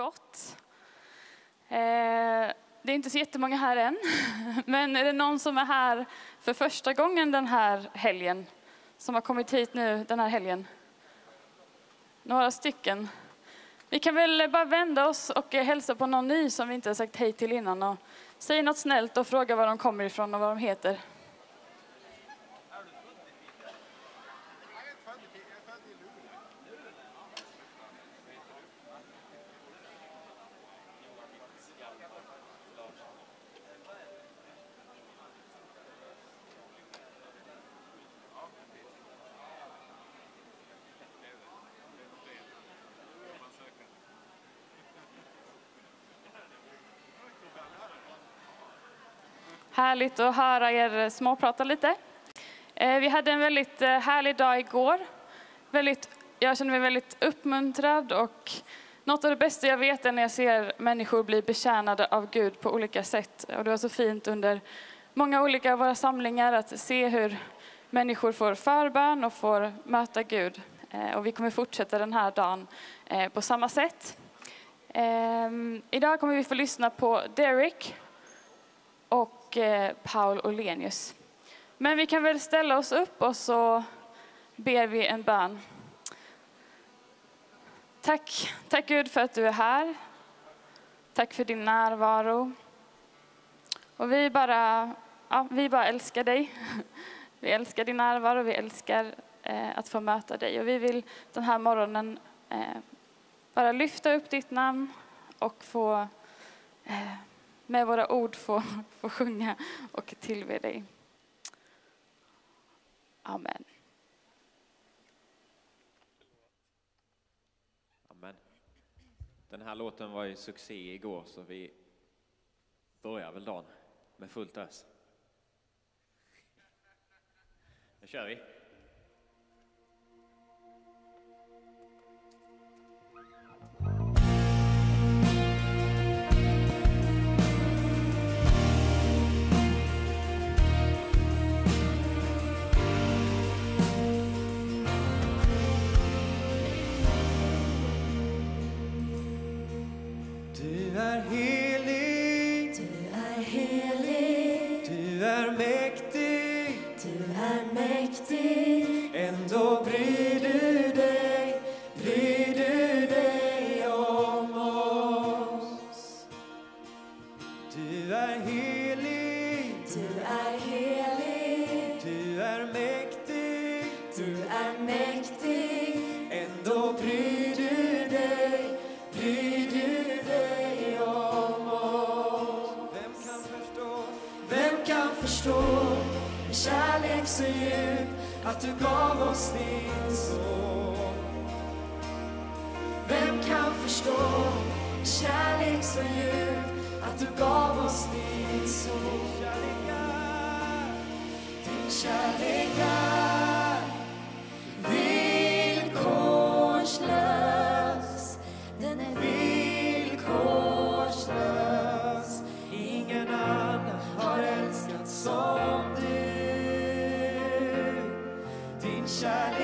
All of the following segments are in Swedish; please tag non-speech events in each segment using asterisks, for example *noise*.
gott. Eh, det är inte så jättemånga här än, *laughs* men är det någon som är här för första gången den här helgen? Som har kommit hit nu den här helgen? Några stycken. Vi kan väl bara vända oss och hälsa på någon ny som vi inte har sagt hej till innan och säga något snällt och fråga var de kommer ifrån och vad de heter. Härligt att höra er småprata lite. Eh, vi hade en väldigt eh, härlig dag igår. Väldigt, jag känner mig väldigt uppmuntrad och något av det bästa jag vet är när jag ser människor bli betjänade av Gud på olika sätt. Och det var så fint under många olika av våra samlingar att se hur människor får förbön och får möta Gud. Eh, och vi kommer fortsätta den här dagen på samma sätt. Ehm, idag kommer vi få lyssna på Derek och och eh, Paul Olenius. Men vi kan väl ställa oss upp och så ber vi en bön. Tack, tack Gud för att du är här. Tack för din närvaro. Och vi bara, ja, vi bara älskar dig. *laughs* Vi älskar din närvaro, vi älskar eh, att få möta dig. Och vi vill den här morgonen eh, bara lyfta upp ditt namn och få eh, med våra ord få, få sjunga och tillbe dig. Amen. Amen. Den här låten var ju succé igår så vi börjar väl dagen med fullt ös. Nu kör vi. here. att du gav oss din son. Vem kan förstå kärlek så djup att du gav oss din son? Din kärlek är villkorslös. Den är villkorslös. Ingen annan har älskat så. shine.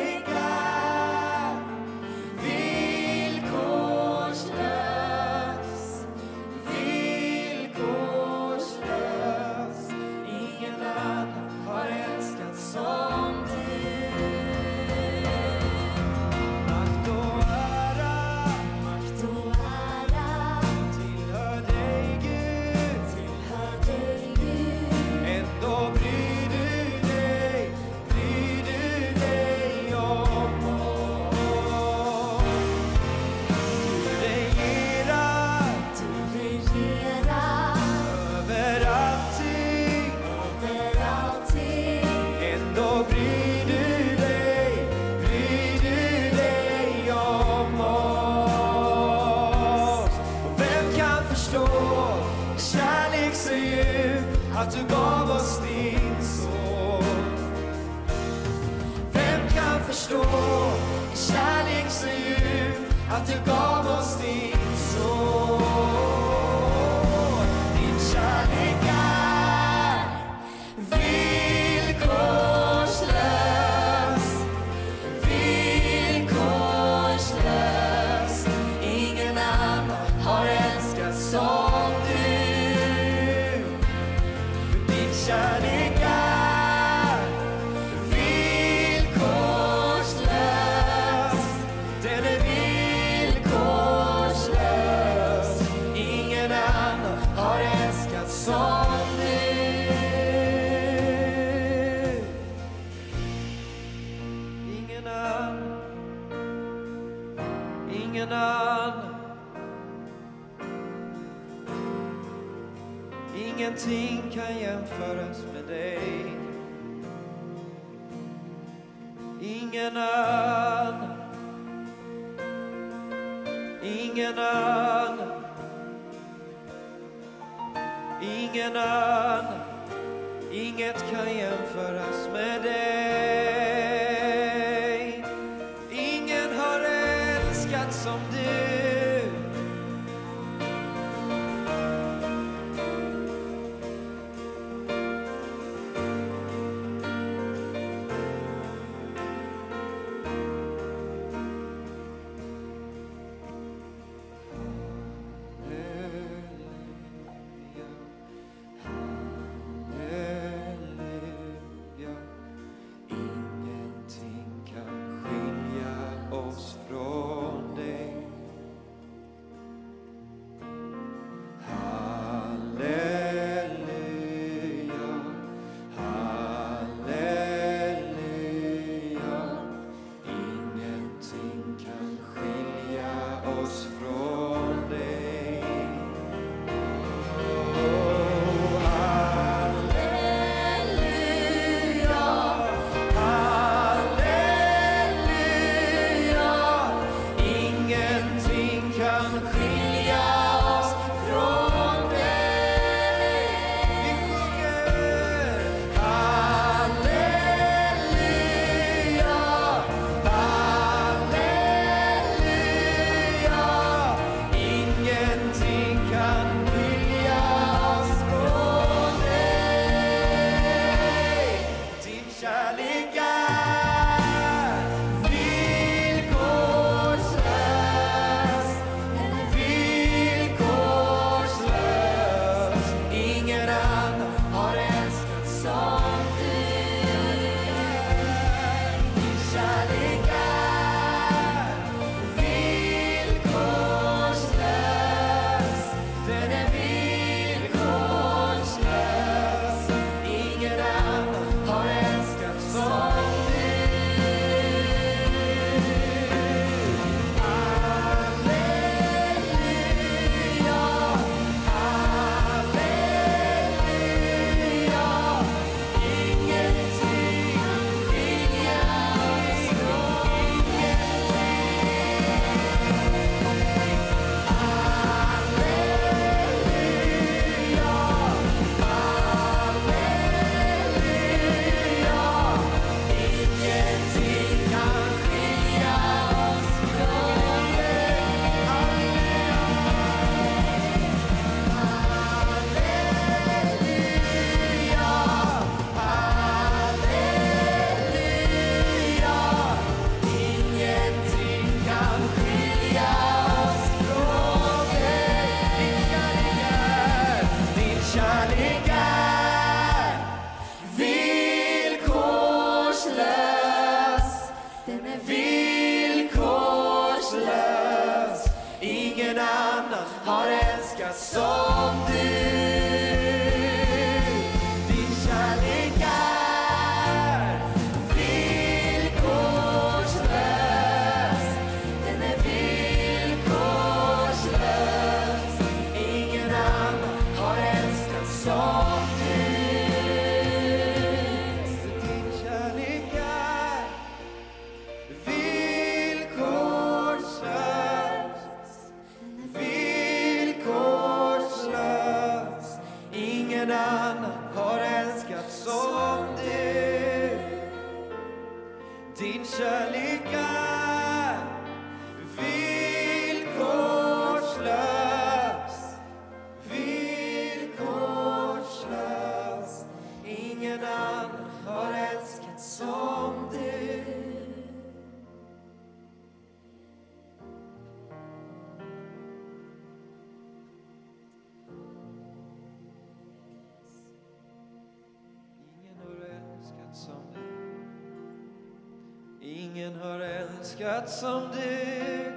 that someday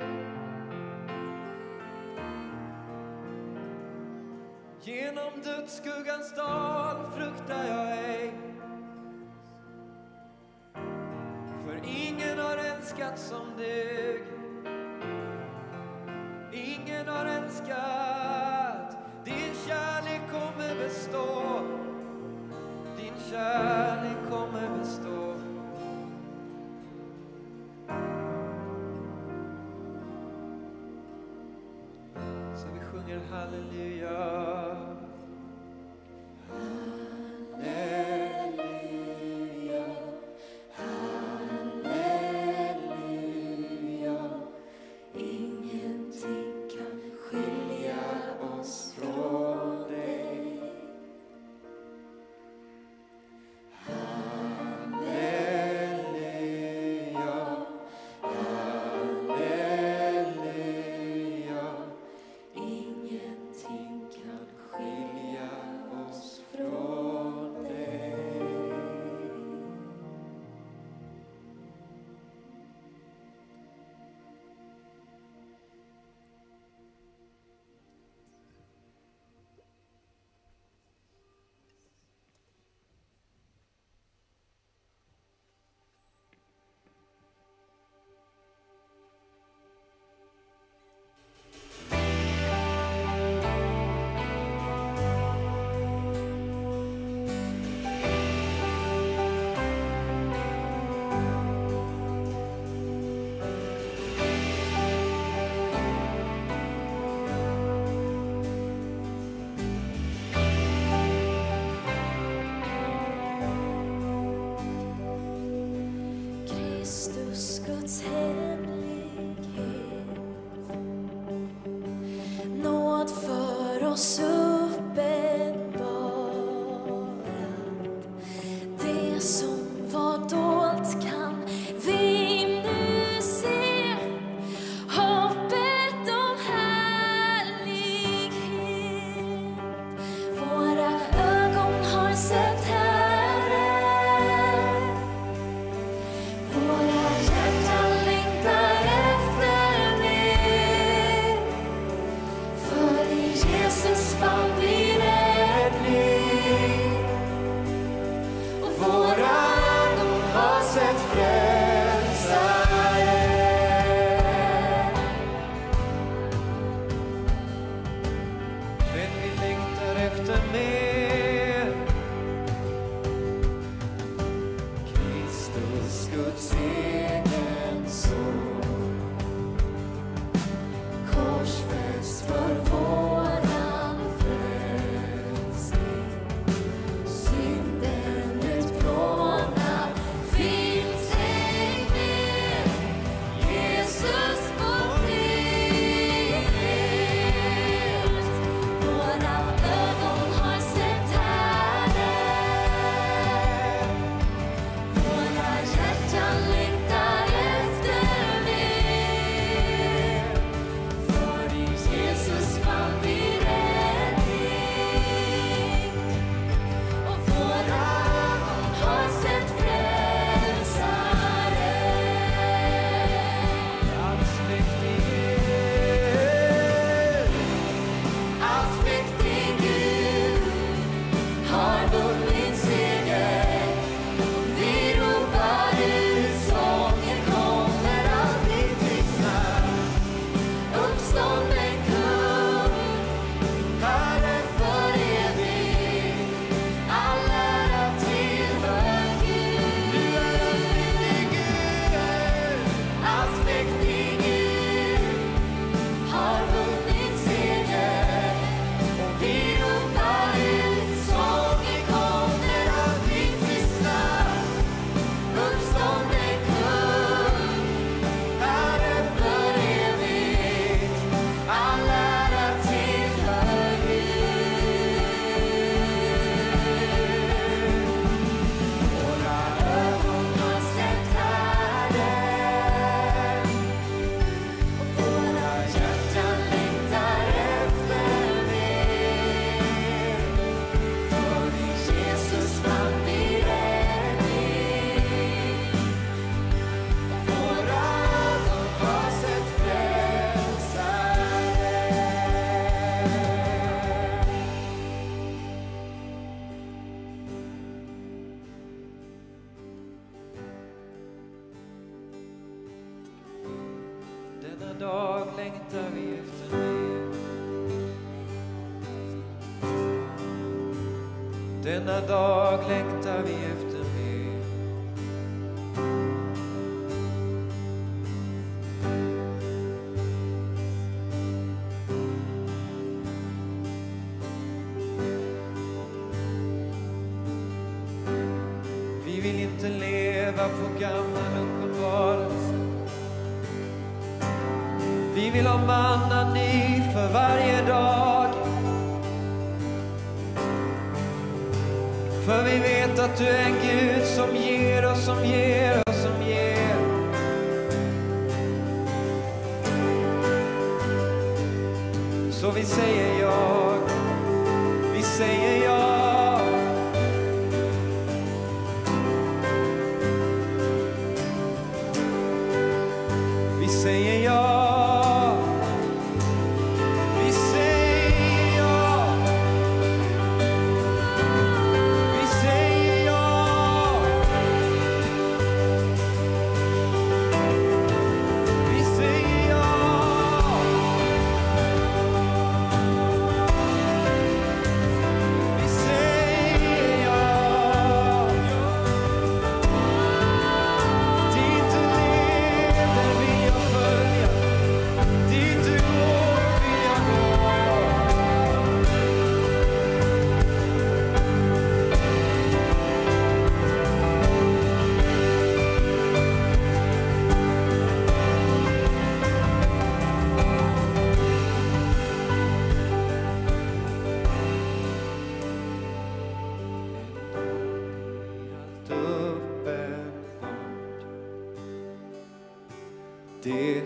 Genom dödsskuggans dal fruktar jag ej. För ingen har älskat som du Ingen har älskat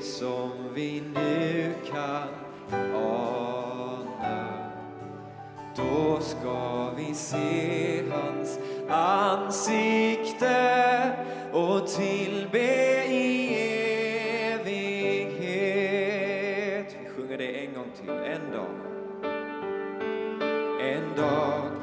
som vi nu kan ana. Då ska vi se hans ansikte och tillbe i evighet. Vi sjunger det en gång till, en dag. En dag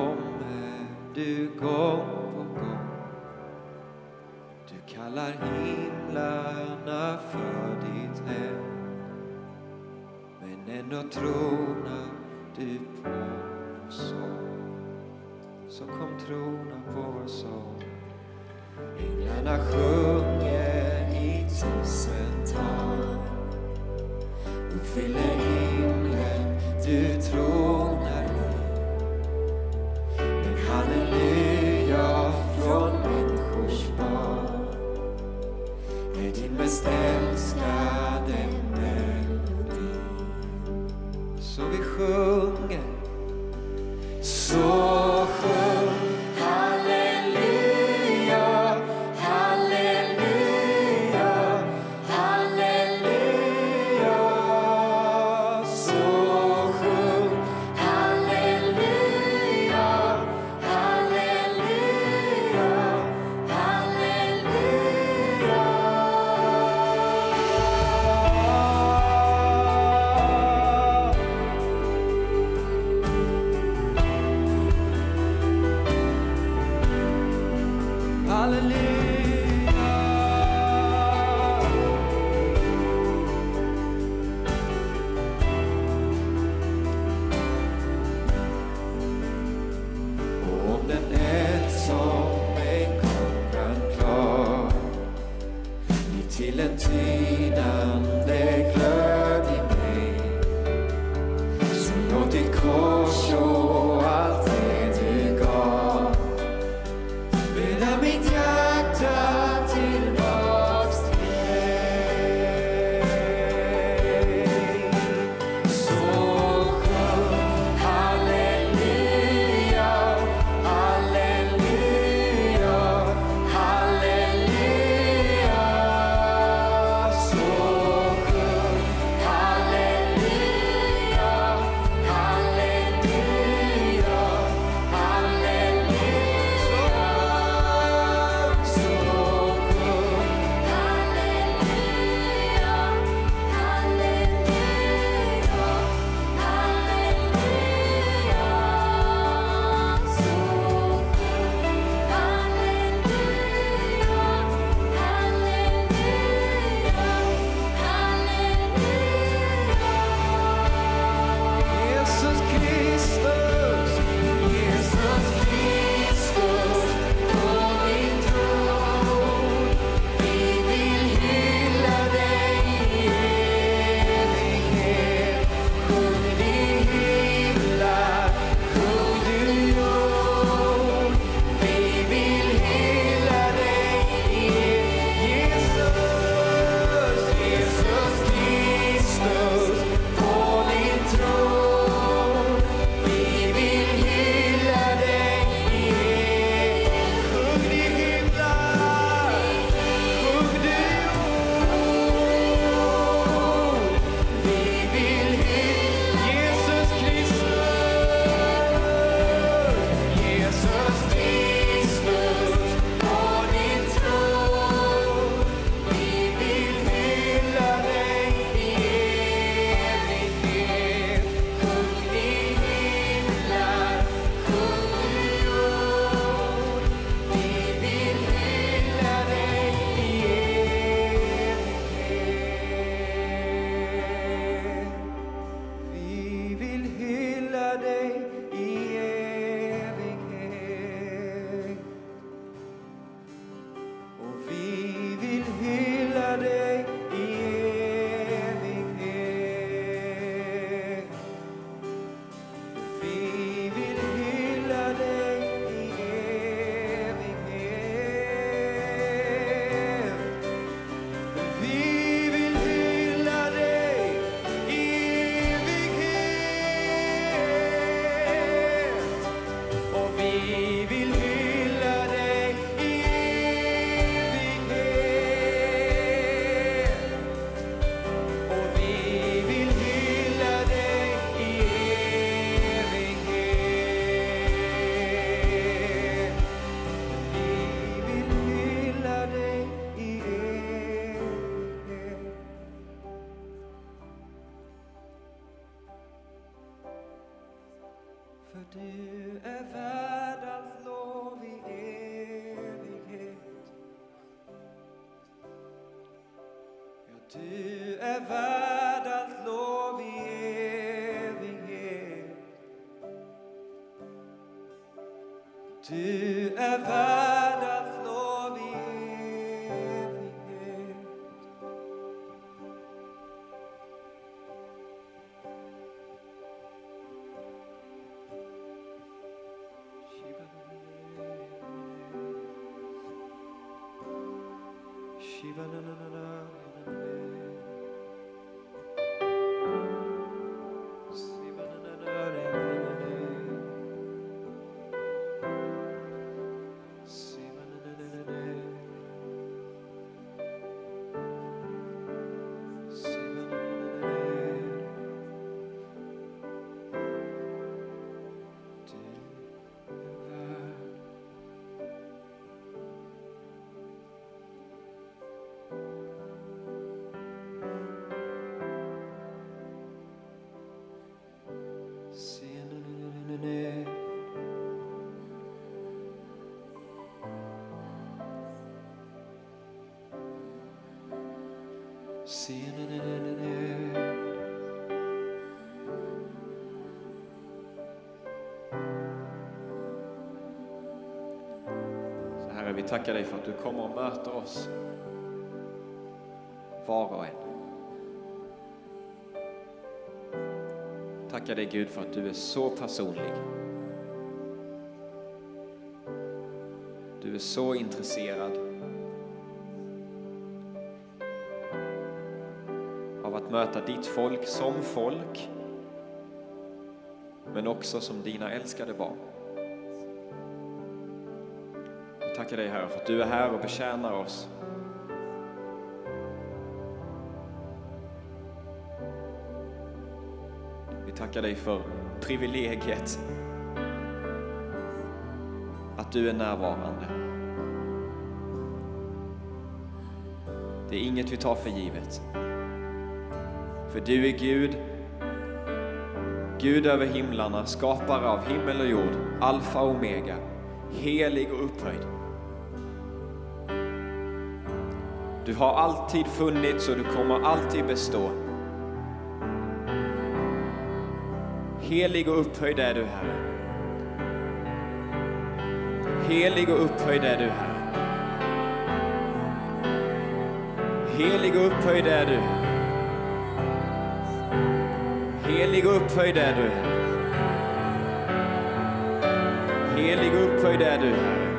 kommer du gång på gång. Du kallar himlarna för ditt hem. Men ändå tronar du på vår sång. Så kom trona på vår sång. Änglarna sjunger i tusental. Uppfyller himlen, du tronar. Men Så Herre, vi tackar dig för att du kommer och möter oss var och en. Tackar dig Gud för att du är så personlig. Du är så intresserad möta ditt folk som folk, men också som dina älskade barn. Vi tackar dig Herre för att du är här och betjänar oss. Vi tackar dig för privilegiet att du är närvarande. Det är inget vi tar för givet. För du är Gud, Gud över himlarna, skapare av himmel och jord, alfa och omega, helig och upphöjd. Du har alltid funnits och du kommer alltid bestå. Helig och upphöjd är du, Herre. Helig och upphöjd är du, Herre. Helig och upphöjd är du, Herre. Helig och upphöjd är du, Herre. Helig och upphöjd är du, Herre.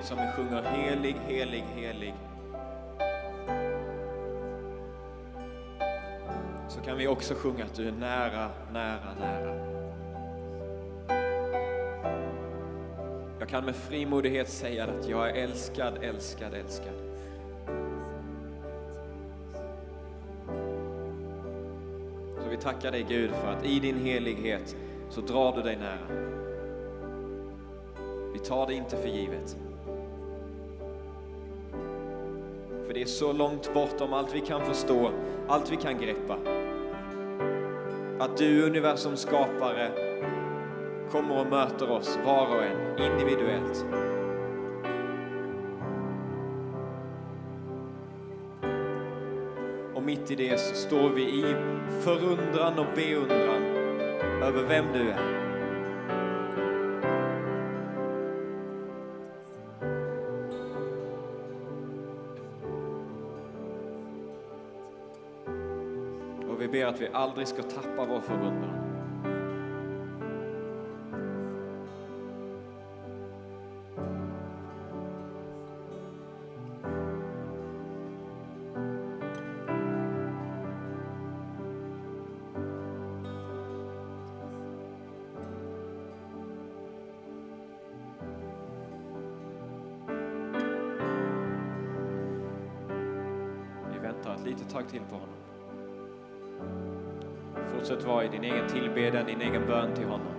Samtidigt som vi sjunger helig, helig, helig så kan vi också sjunga att du är nära, nära, nära. Jag kan med frimodighet säga att jag är älskad, älskad, älskad. Så vi tackar dig Gud för att i din helighet så drar du dig nära. Vi tar det inte för givet. Det är så långt bortom allt vi kan förstå, allt vi kan greppa. Att du, universums skapare, kommer och möter oss, var och en, individuellt. Och mitt i det så står vi i förundran och beundran över vem du är. att vi aldrig ska tappa vår förundran. Fortsätt vara i din egen tillbedjan, din egen bön till honom.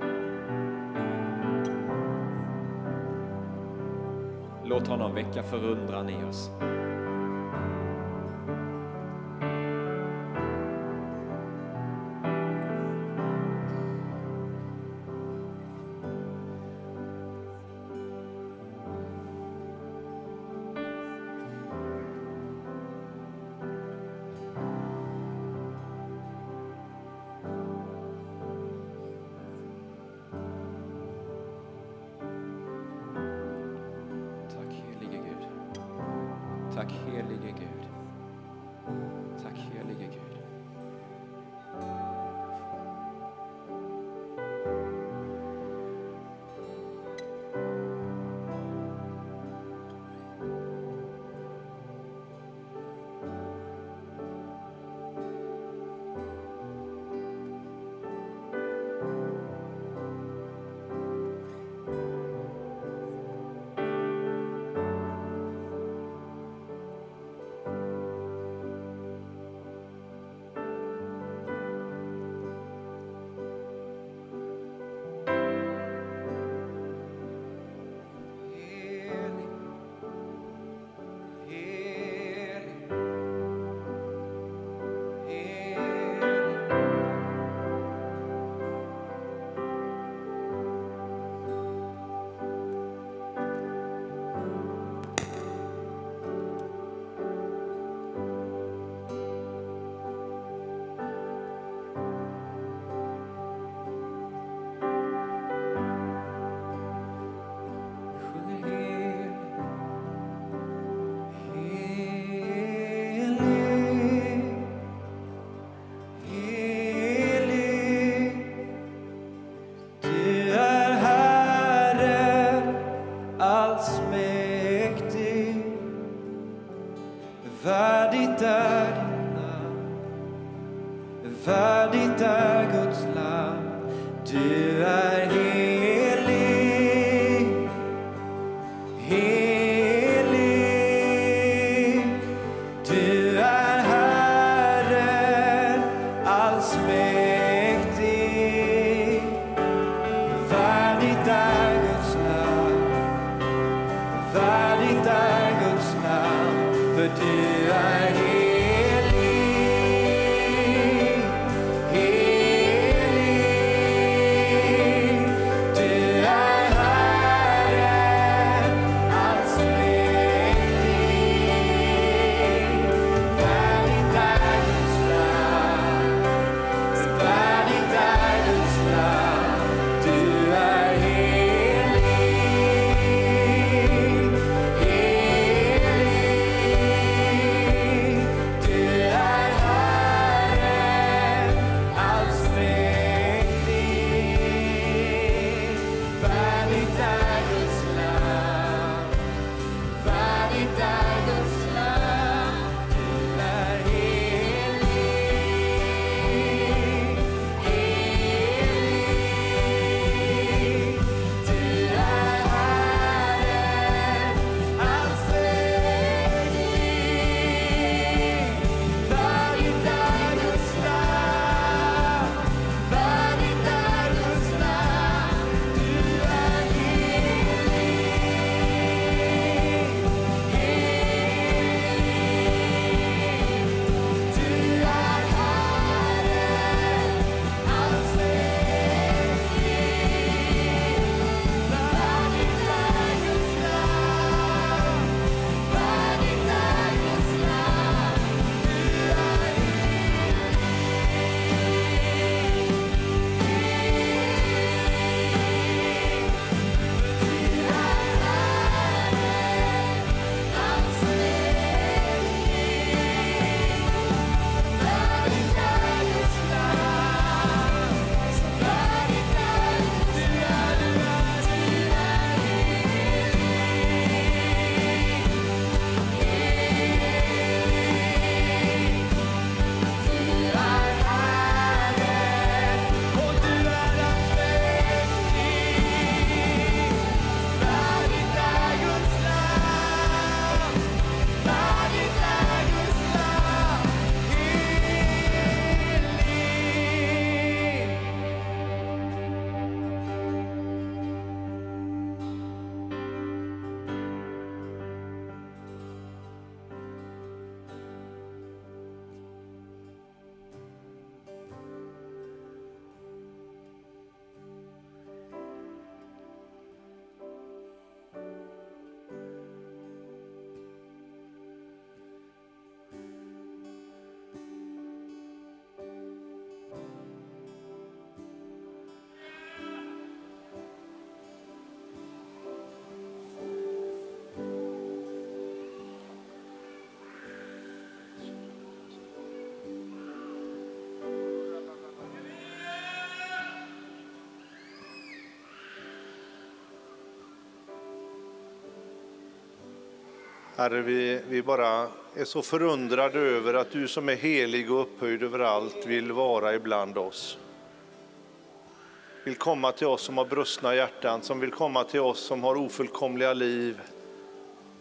Låt honom väcka förundran i oss. Herre, vi, vi bara är så förundrade över att du som är helig och upphöjd över allt vill vara ibland oss. Vill komma till oss som har brustna hjärtan, som vill komma till oss som har ofullkomliga liv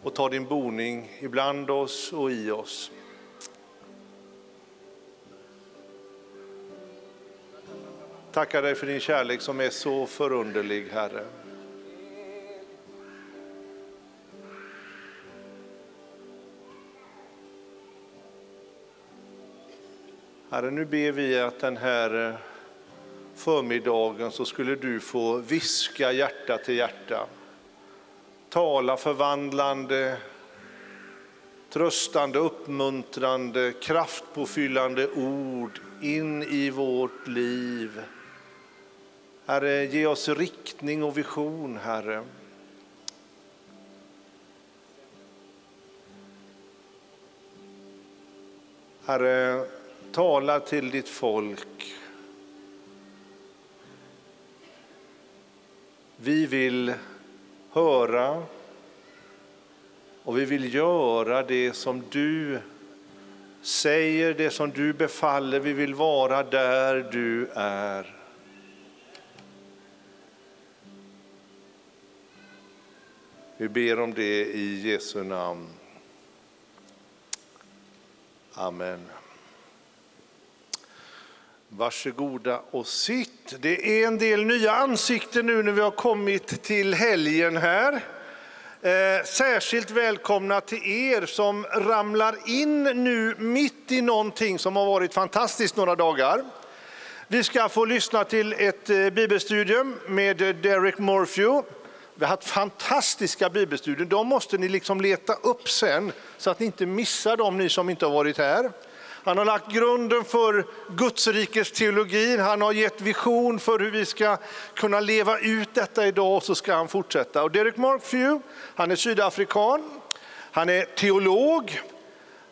och ta din boning ibland oss och i oss. Tackar dig för din kärlek som är så förunderlig, Herre. Herre, nu ber vi att den här eh, förmiddagen så skulle du få viska hjärta till hjärta. Tala förvandlande, tröstande, uppmuntrande, kraftpåfyllande ord in i vårt liv. Herre, ge oss riktning och vision, Herre. Herre, tala till ditt folk. Vi vill höra och vi vill göra det som du säger, det som du befaller. Vi vill vara där du är. Vi ber om det i Jesu namn. Amen. Varsågoda och sitt. Det är en del nya ansikten nu när vi har kommit till helgen här. Eh, särskilt välkomna till er som ramlar in nu mitt i någonting som har varit fantastiskt några dagar. Vi ska få lyssna till ett eh, bibelstudium med Derek Morphew. Vi har haft fantastiska bibelstudier. De måste ni liksom leta upp sen så att ni inte missar dem, ni som inte har varit här. Han har lagt grunden för Gudsrikets teologin. Han har gett vision för hur vi ska kunna leva ut detta idag och så ska han fortsätta. Och Derek Markfew, han är sydafrikan. Han är teolog.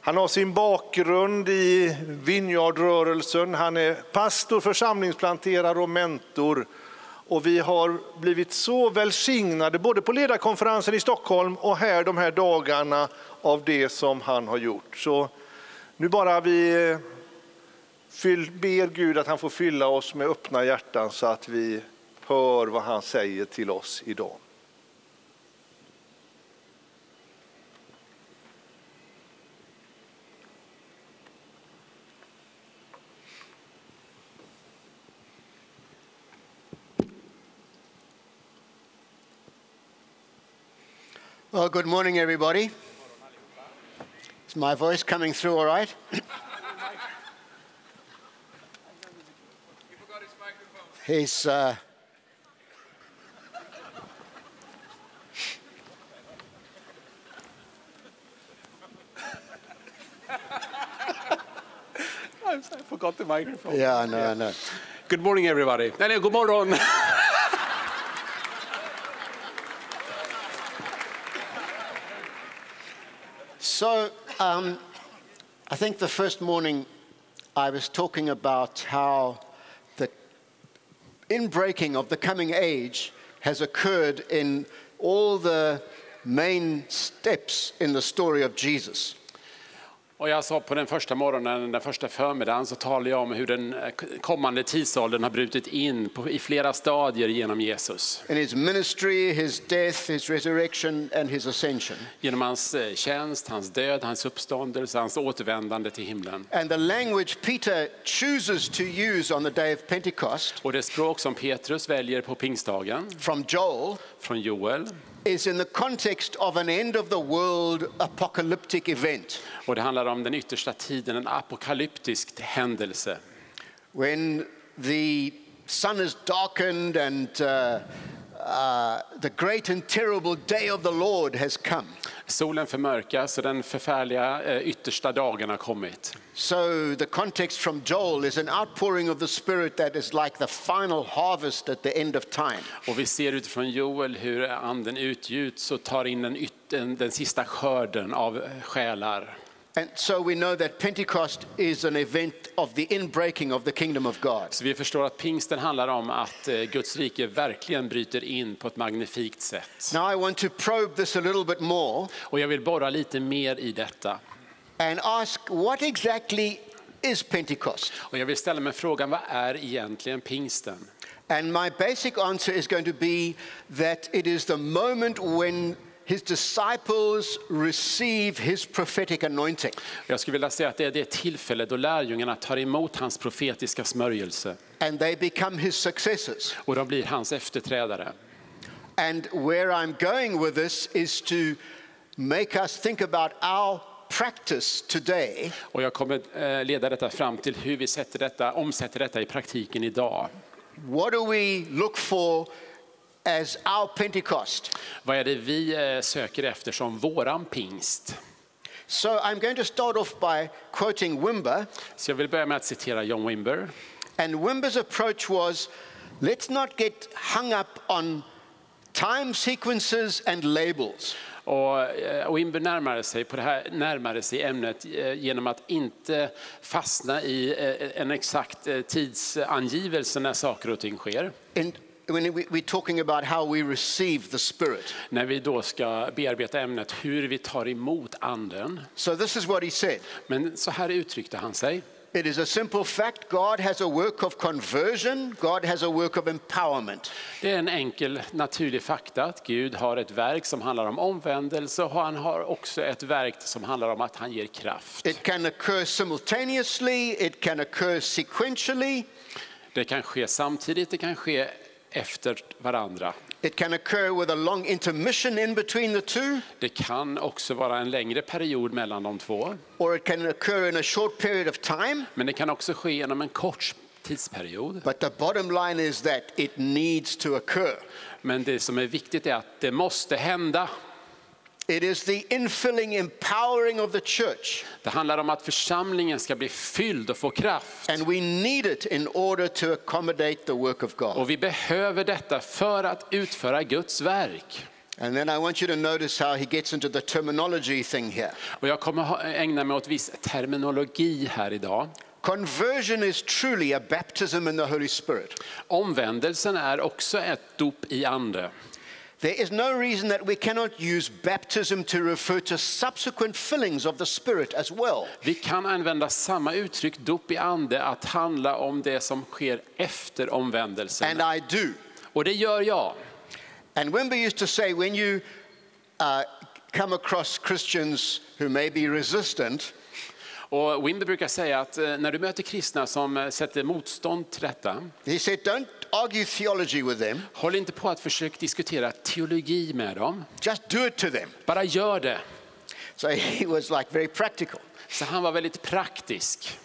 Han har sin bakgrund i Vineyardrörelsen. Han är pastor, församlingsplanterare och mentor. Och vi har blivit så välsignade både på ledarkonferensen i Stockholm och här de här dagarna av det som han har gjort. Så nu bara vi fyll, ber Gud att han får fylla oss med öppna hjärtan så att vi hör vad han säger till oss idag. Well, good morning, everybody. Is my voice coming through all right? He's. Uh, I forgot the microphone. yeah, I know, I know. Good morning everybody. Nej, god morgon. So, um, I think the first morning I was talking about how the inbreaking of the coming age has occurred in all the main steps in the story of Jesus. Och jag sa på den första morgonen, den första förmiddagen, så talade jag om hur den eh, kommande tidsåldern har brutit in på, i flera stadier genom Jesus. In his ministry, his death, his resurrection, and his ascension. Genom hans eh, tjänst, hans död, hans uppståndelse, hans återvändande till himlen. And the language Peter chooses to use on the day of Pentecost Och det språk som Petrus väljer på pingstdagen, from Joel från Joel, is in the context of an end of the world apocalyptic event. och det handlar om den yttersta tiden, en apokalyptisk händelse. When the sun is darkened and uh, uh, the great and terrible day of the Lord has come. Solen förmörkas och den förfärliga eh, yttersta dagen har kommit. So the context from Joel is an outpouring of the Spirit that is like the final harvest at the end of time. Och vi ser utifrån Joel hur anden utgjuts och tar in den, yt- den, den sista skörden av själar. And so we know that Pentecost is an event of the inbreaking of the kingdom of God. Så vi förstår att pingsten handlar om att eh, Guds rike verkligen bryter in på ett magnifikt sätt. Now I want to probe this a little bit more Och jag vill borra lite mer i detta. and ask what exactly is Pentecost? Och jag vill ställa mig frågan, vad är egentligen pingsten? And my basic answer is going to be that it is the moment when his disciples receive his prophetic anointing. Jag skulle vilja säga att det är det tillfälle då lärjungarna tar emot hans profetiska smörjelse and they become his successors. och de blir hans efterträdare. And where I'm going with this is to make us think about our practice today Och jag kommer eh, leda detta fram till hur vi sätter detta, omsätter detta i praktiken idag. What do we look for as our Pentecost? Vad är det vi eh, söker efter som våran pingst? So I'm going to start off by quoting Wimber. Så jag vill börja med att citera John Wimber. And Wimber's approach was let's not get hung up on time sequences and labels. Och, eh, Wimber närmade sig, på det här, närmade sig ämnet eh, genom att inte fastna i en exakt tidsangivelse när saker och ting sker. In, when we- we're talking about how we receive the Spirit. När vi då ska bearbeta ämnet hur vi tar emot anden. So this is what he said. Men så här uttryckte han sig. It is a simple fact God has a work of conversion, God has a work of empowerment. Det är en enkel naturlig fakta att Gud har ett verk som handlar om omvändelse och han har också ett verk som handlar om att han ger kraft. It can occur simultaneously, it can occur sequentially, Det kan ske samtidigt, det kan ske efter varandra. it can occur with a long intermission in between the two, Det kan också vara en längre period mellan de två. or it can occur in a short period of time. Men det kan också ske genom en kort tidsperiod. But the bottom line is that it needs to occur. Men det som är viktigt är att det måste hända. It is the infilling, empowering of the church, Det handlar om att församlingen ska bli fylld och få kraft. and we need it in order to accommodate the work of God. Och vi behöver detta för att utföra Guds verk. And then I want you to notice how he gets into the terminology thing here. Och jag kommer ägna mig åt viss terminologi här idag. Conversion is truly a baptism in the Holy Spirit. Omvändelsen är också ett dop i ande. There is no reason that we cannot use baptism to refer to subsequent fillings of the Spirit as well. Vi kan använda samma uttryck, dop i ande, att handla om det som sker efter omvändelsen. And I do. Och det gör jag. And Wimber used to say when you uh, come across Christians who may be resistant, Och Wimber brukar säga att eh, när du möter kristna som eh, sätter motstånd till detta, he said, don't argue theology with them, håll inte på att försöka diskutera teologi med dem. just do it to them. Bara gör det. So he *laughs* was like very practical. Så han var väldigt praktisk.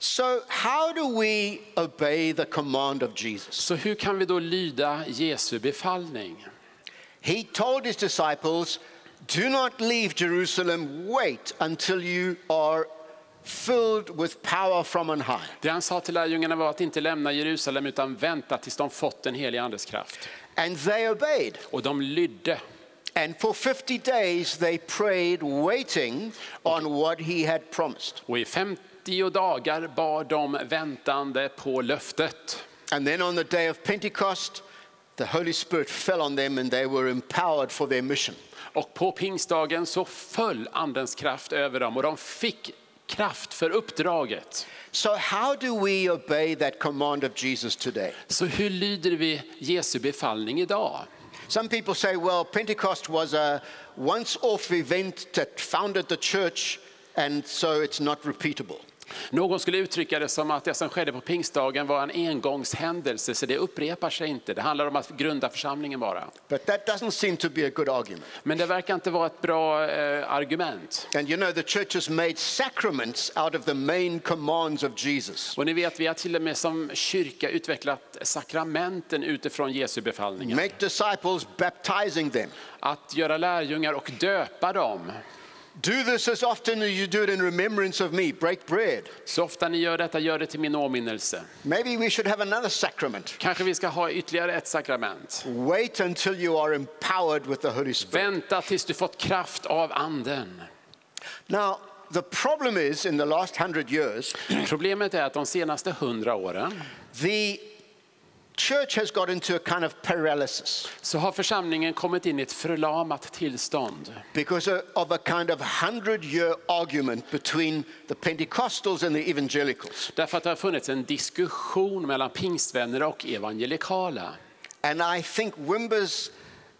So, how do we obey the command of Jesus? Så hur kan vi då lyda Jesu befallning? He told his disciples, Do not leave Jerusalem, wait until you are filled with power from on high. Det han sa till lärjungarna var att inte lämna Jerusalem utan vänta tills de fått en helig andes kraft. And they obeyed. Och de lydde. And for 50 days they prayed, waiting on what he had promised. Och i 50 dagar bar de väntande på löftet. And then on the day of Pentecost, the Holy Spirit fell on them and they were empowered for their mission. Och på pingstdagen så föll andens kraft över dem och de fick kraft för uppdraget. So, how do we obey that command of Jesus today? Så hur lyder vi Jesu befallning idag? Some people say, well, Pentecost was a once off event that founded the church, and so it's not repeatable. Någon skulle uttrycka det som att det som skedde på pingstdagen var en engångshändelse, så det upprepar sig inte. Det handlar om att grunda församlingen bara. But that doesn't seem to be a good argument. Men det verkar inte vara ett bra eh, argument. And you know, the church has made sacraments out of the main commands of Jesus. Och ni vet, vi har till och med som kyrka utvecklat sakramenten utifrån Jesu befallningar. Make disciples, baptizing them. Att göra lärjungar och döpa dem. Do this as often as you do it in remembrance of me. Break bread. Så ofta ni gör detta, gör det till min åminnelse. Maybe we should have another sacrament. Kanske vi ska ha ytterligare ett sakrament. Wait until you are empowered with the Holy Spirit. Vänta tills du fått kraft av anden. Now, the problem is in the last hundred years, Problemet är att de senaste hundra åren the church has got into a kind of paralysis så har församlingen kommit in i ett förlamat tillstånd. because of a kind of hundred year argument between the Pentecostals and the evangelicals. Därför att det har funnits en diskussion mellan pingstvänner och evangelikala. And I think Wimber's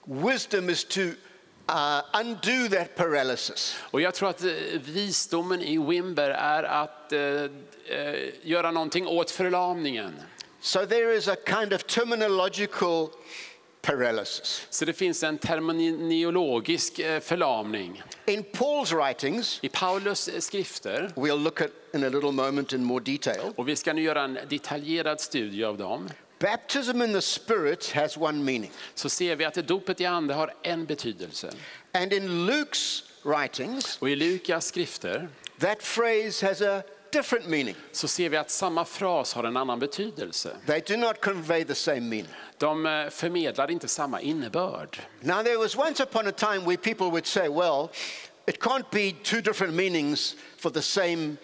wisdom is to uh, undo that paralysis. Och jag tror att eh, visdomen i Wimber är att eh, eh, göra någonting åt förlamningen. So there is a kind of terminological paralysis. Så det finns en terminologisk eh, förlamning. In Paul's writings, I Paulus eh, skrifter, we'll look at in a little moment in more detail, och vi ska nu göra en detaljerad studie av dem, baptism in the Spirit has one meaning. så ser vi att dopet i ande har en betydelse. And in Luke's writings, Och i Lukas skrifter that phrase has a different meaning. så ser vi att samma fras har en annan betydelse. They do not convey the same meaning. De eh, förmedlar inte samma innebörd. Now, there was once upon a time where people would say, well, it can't be two different meanings for the same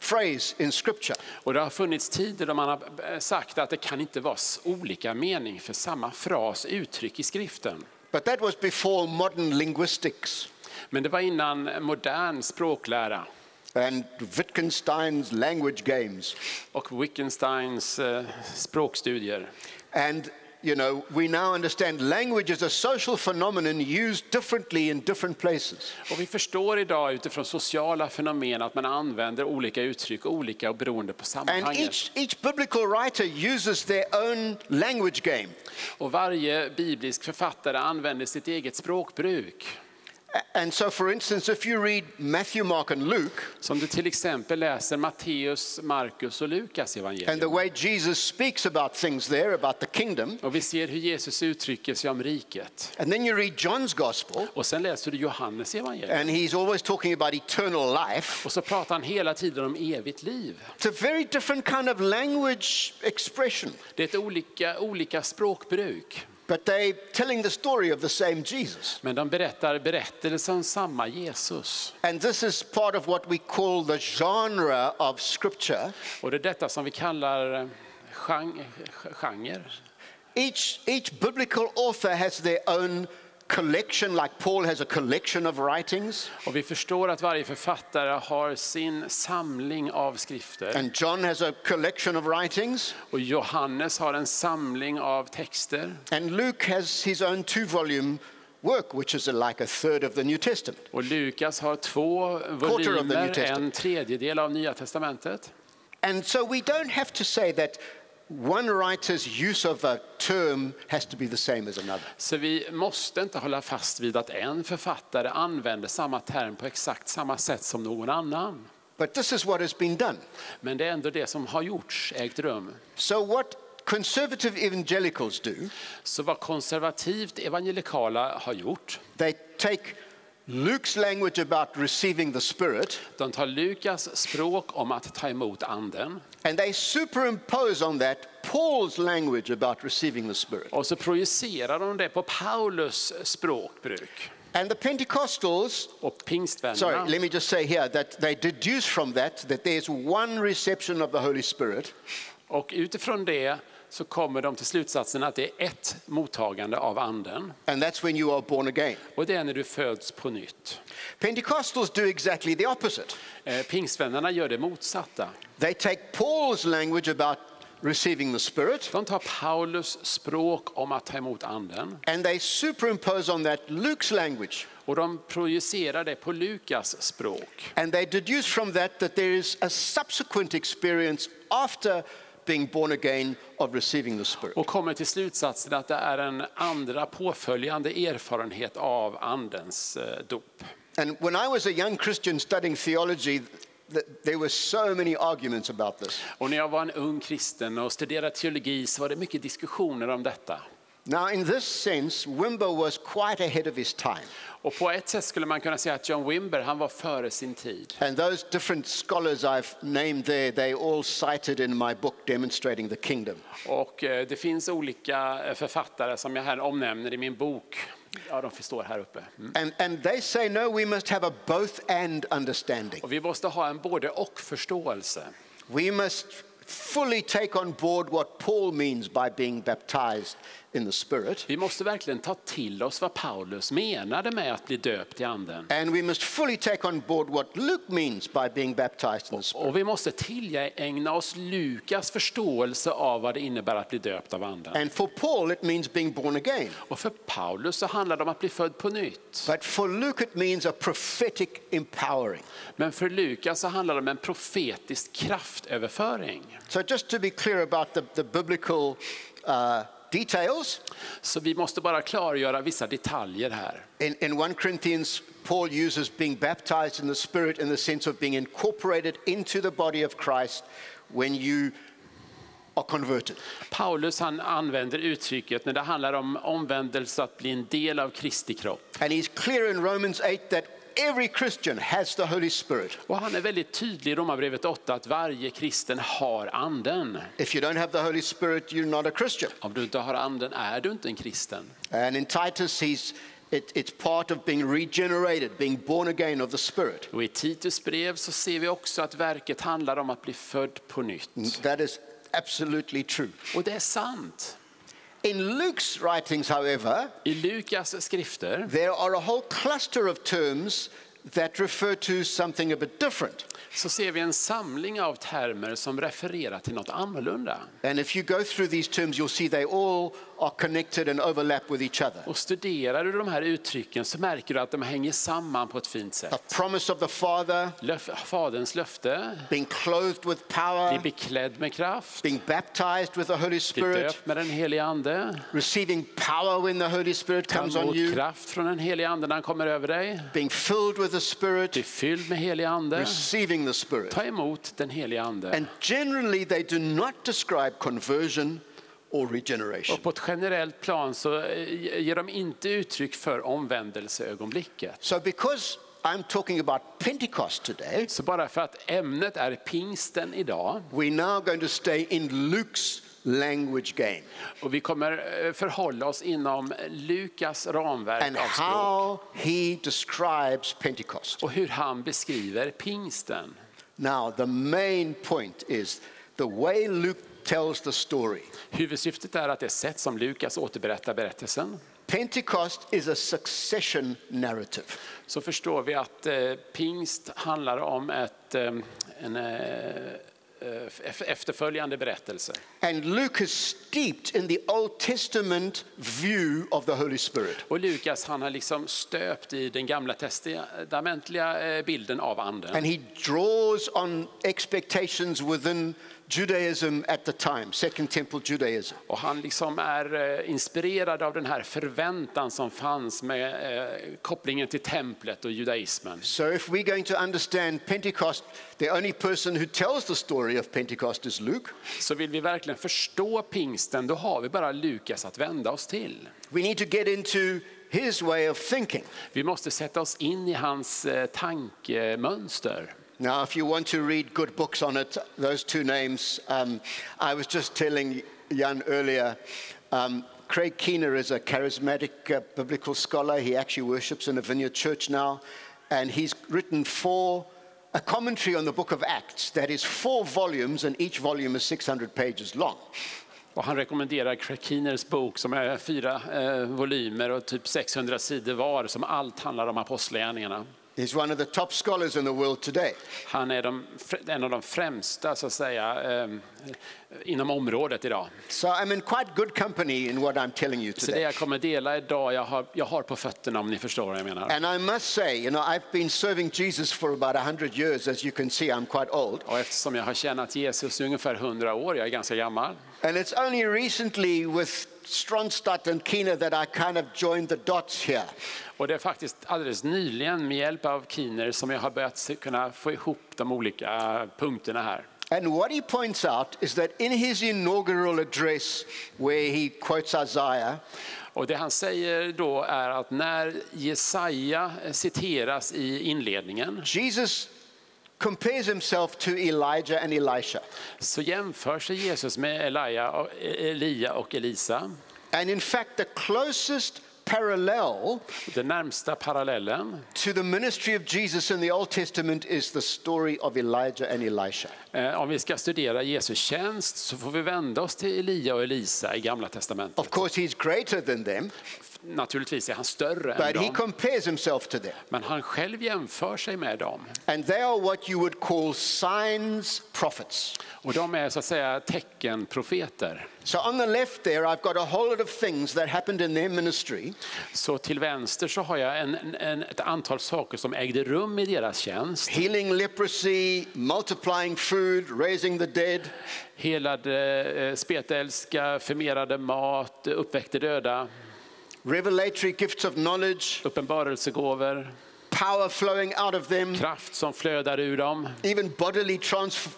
phrase in Scripture. Och det har funnits tider då man har eh, sagt att det kan inte vara olika mening för samma fras, uttryck i skriften. But that was before modern linguistics Men det var innan modern språklära and Wittgenstein's language games. och Wittgensteins eh, språkstudier. And, you know, we now understand language is a social phenomenon used differently in different places. Och vi förstår idag utifrån sociala fenomen att man använder olika uttryck olika och beroende på And sammanhanget. each, each biblical writer uses their own language game. Och varje biblisk författare använder sitt eget språkbruk. And so, for instance, if you read Matthew, Mark, and Luke, Som du till exempel läser Matteus, Markus och Lukas and the evangelium. way Jesus speaks about things there, about the kingdom, Och vi ser hur Jesus uttrycker sig om riket. and then you read John's gospel, Och sen läser du Johannes evangelium. and he's always talking about eternal life. Och så pratar han hela tiden om evigt liv. It's a very different kind of language expression, Det är ett olika, olika språkbruk. But they're telling the story of the same Jesus. Men de berättar berättelsen om samma Jesus. And this is part of what we call the genre of scripture. Och det är detta som vi kallar eh, gen- genre. Each, each biblical author has their own collection, like Paul has a collection of writings, Och vi förstår att varje författare har sin samling av skrifter. and John has a collection of writings, Och Johannes har en samling av texter. and Luke has his own two volume work, which is like a third of the New Testament. Och Lukas har två volymer, en tredjedel av Nya Testamentet. And so we don't have to say that one writer's use of a term has to be the same as another. Så vi måste inte hålla fast vid att en författare använder samma term på exakt samma sätt som någon annan. But this is what has been done. Men det är ändå det som har gjorts, ägt rum. So, what conservative evangelicals do, Så vad konservativt evangelikala har gjort, they take Luke's language about receiving the Spirit de tar Lukas språk om att ta emot anden and they superimpose on that Paul's language about receiving the Spirit. och så projicerar de det på Paulus språkbruk. And the Pentecostals, sorry, let me just say here that they deduce from that that there's one reception of the Holy Spirit och utifrån det så kommer de till slutsatsen att det är ett mottagande av anden and that's when you are born again. och det är när du föds på nytt. Pentecostals do exactly the opposite. Eh, Pingstvännerna gör det motsatta. They take Paul's language about receiving the Spirit De tar Paulus språk om att ta emot anden and they superimpose on that Luke's language. och de projicerar det på Lukas språk. And they deduce from that that there is a subsequent experience after being born again of receiving the Spirit. och kommer till slutsatsen att det är en andra påföljande erfarenhet av andens eh, dop. And when I was a young Christian studying theology, th- there were so many arguments about this. Och när jag var en ung kristen och studerade teologi så var det mycket diskussioner om detta. Now, in this sense, Wimber was quite ahead of his time. Och på ett sätt skulle man kunna säga att John Wimber han var före sin tid. And those different scholars I've named there, they all cited in my book, Demonstrating the Kingdom. Och eh, det finns olika eh, författare som jag här omnämner i min bok. Ja, de står här uppe. Mm. And, and they say, no, we must have a both and understanding. Och vi måste ha en både och förståelse. We must fully take on board what Paul means by being baptized in the Spirit. Vi måste verkligen ta till oss vad Paulus menade med att bli döpt i anden. And we must fully take on board what Luke means by being baptized in the Spirit. Och vi måste tillägna oss Lukas förståelse av vad det innebär att bli döpt av anden. And for Paul, it means being born again. Och för Paulus så handlar det om att bli född på nytt. But for Luke, it means a prophetic empowering. Men för Lukas så handlar det om en profetisk kraftöverföring. So, just to be clear about the, the biblical uh, details, Så vi måste bara klargöra vissa detaljer här. in, in 1 Corinthians, Paul uses being baptized in the Spirit in the sense of being incorporated into the body of Christ when you are converted. Paulus han använder uttrycket när det handlar om omvändelse att bli en del av Kristi kropp. And he's clear in Romans 8 that every Christian has the Holy Spirit. Och han är väldigt tydlig i Romarbrevet 8 att varje kristen har anden. If you don't have the Holy Spirit, you're not a Christian. Om du inte har anden är du inte en kristen. And in Titus, he's, it, it's part of being regenerated, being born again of the Spirit. Och i Titus brev så ser vi också att verket handlar om att bli född på nytt. That is absolutely true. Och det är sant. In Luke's writings, however, I Lukas skrifter there are a whole cluster of terms that refer to something a bit different. så ser vi en samling av termer som refererar till något annorlunda. And if you go through these terms, you'll see they all are connected and overlap with each other. Och studerar du de här uttrycken så märker du att de hänger samman på ett fint sätt. promise of the Father, Löf, faderns löfte, being clothed with bli power, beklädd med kraft, being baptized with the Holy bli Spirit, döpt med den helige ande, receiving power when the Holy Spirit comes on you, kraft från den helige ande när han kommer över dig, being filled with the Spirit, bli fylld med helig ande, receiving the Spirit. ta emot den helige ande. And generally, they do not describe conversion or regeneration. Och på ett generellt plan så eh, ger de inte uttryck för omvändelseögonblicket. So, because I'm talking about Pentecost today, Så bara för att ämnet är pingsten idag we're now going to stay in Luke's language game och vi kommer eh, förhålla oss inom Lukas ramverk and av språk how he describes Pentecost. och hur han beskriver pingsten. Now, the main point is the way Luke tells the story. Huvudsyftet är att det sätt som Lukas återberättar berättelsen Pentecost is a succession narrative. så förstår vi att eh, pingst handlar om ett, eh, en eh, efterföljande berättelse. And Luke is steeped in the Old Testament view of the Holy Spirit. Och Lukas han har liksom stöpt i den gamla testamentliga eh, bilden av anden. And he draws on expectations within Judaism at the time, Second Temple Judaism. Och han liksom är eh, inspirerad av den här förväntan som fanns med eh, kopplingen till templet och judaismen. So, if we're going to understand Pentecost, the only person who tells the story of Pentecost is Luke. Så vill vi verkligen förstå pingsten, då har vi bara Lukas att vända oss till. We need to get into his way of thinking. Vi måste sätta oss in i hans eh, tankemönster. Now, if you want to read good books on it, those two names, um, I was just telling Jan earlier, um, Craig Keener is a charismatic uh, biblical scholar. He actually worships in a vineyard church now. And he's written four, a commentary on the book of Acts that is four volumes, and each volume is 600 pages long. Och han rekommenderar Craig Keeners bok som är fyra eh, volymer och typ 600 sidor var som allt handlar om apostlagärningarna. He's one of the top scholars in the world today. Han är de, en av de främsta så att säga, eh, inom området idag. So I'm in quite good company in what I'm telling you Så det today. jag kommer dela idag, jag har, jag har på fötterna om ni förstår vad jag menar. And I must say, you know, I've been serving Jesus for about 100 years. As you can see, I'm quite old. Och eftersom jag har tjänat Jesus i ungefär 100 år, jag är ganska gammal, And it's only recently with Stronstadt and Keener that I kind of joined the dots here. och det är faktiskt alldeles nyligen med hjälp av Keener som jag har börjat kunna få ihop de olika punkterna här. And what he points out is that in his inaugural address, where he quotes Isaiah, Och det han säger då är att när Jesaja citeras i inledningen Jesus compares himself to Elijah and Elisha. så jämför sig Jesus med Elia Elia och Elisa. And in fact, the closest parallel Den närmsta parallellen to the ministry of Jesus in the Old Testament is the story of Elijah and Elisha. Eh, Om vi ska studera Jesu tjänst så får vi vända oss till Elia och Elisa i Gamla Of Testamentet. course, he's greater than them, Naturligtvis är han större än but he dem, compares himself to them. men han själv jämför sig med dem. And they are what you would call signs prophets. Och de är så att säga teckenprofeter. So on the left there, I've got a whole lot of things that happened in their ministry. Så till vänster så har jag en, en, ett antal saker som ägde rum i deras tjänst. Healing leprosy, multiplying food, raising the dead. Helade eh, spetälska, förmerade mat, uppväckte döda, revelatory gifts of knowledge, uppenbarelsegåvor, power flowing out of them, kraft som flödar ur dem, even bodily trans-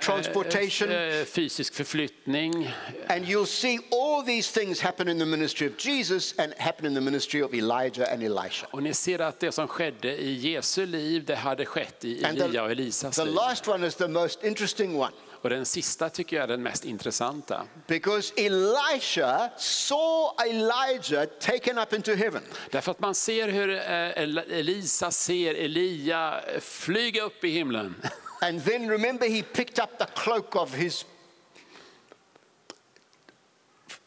transportation. eh, fysisk förflyttning. And you'll see all these things happen in the ministry of Jesus and happen in the ministry of Elijah and Elisha. Och ni ser att det som skedde i Jesu liv, det hade skett i Elia och Elisas the liv. last one is the most interesting one Och den sista tycker jag är den mest intressanta. because Elisha saw Elijah taken up into heaven. Därför att man ser hur eh, El- Elisa ser Elia flyga upp i himlen. *laughs* And then remember, he picked up the cloak of his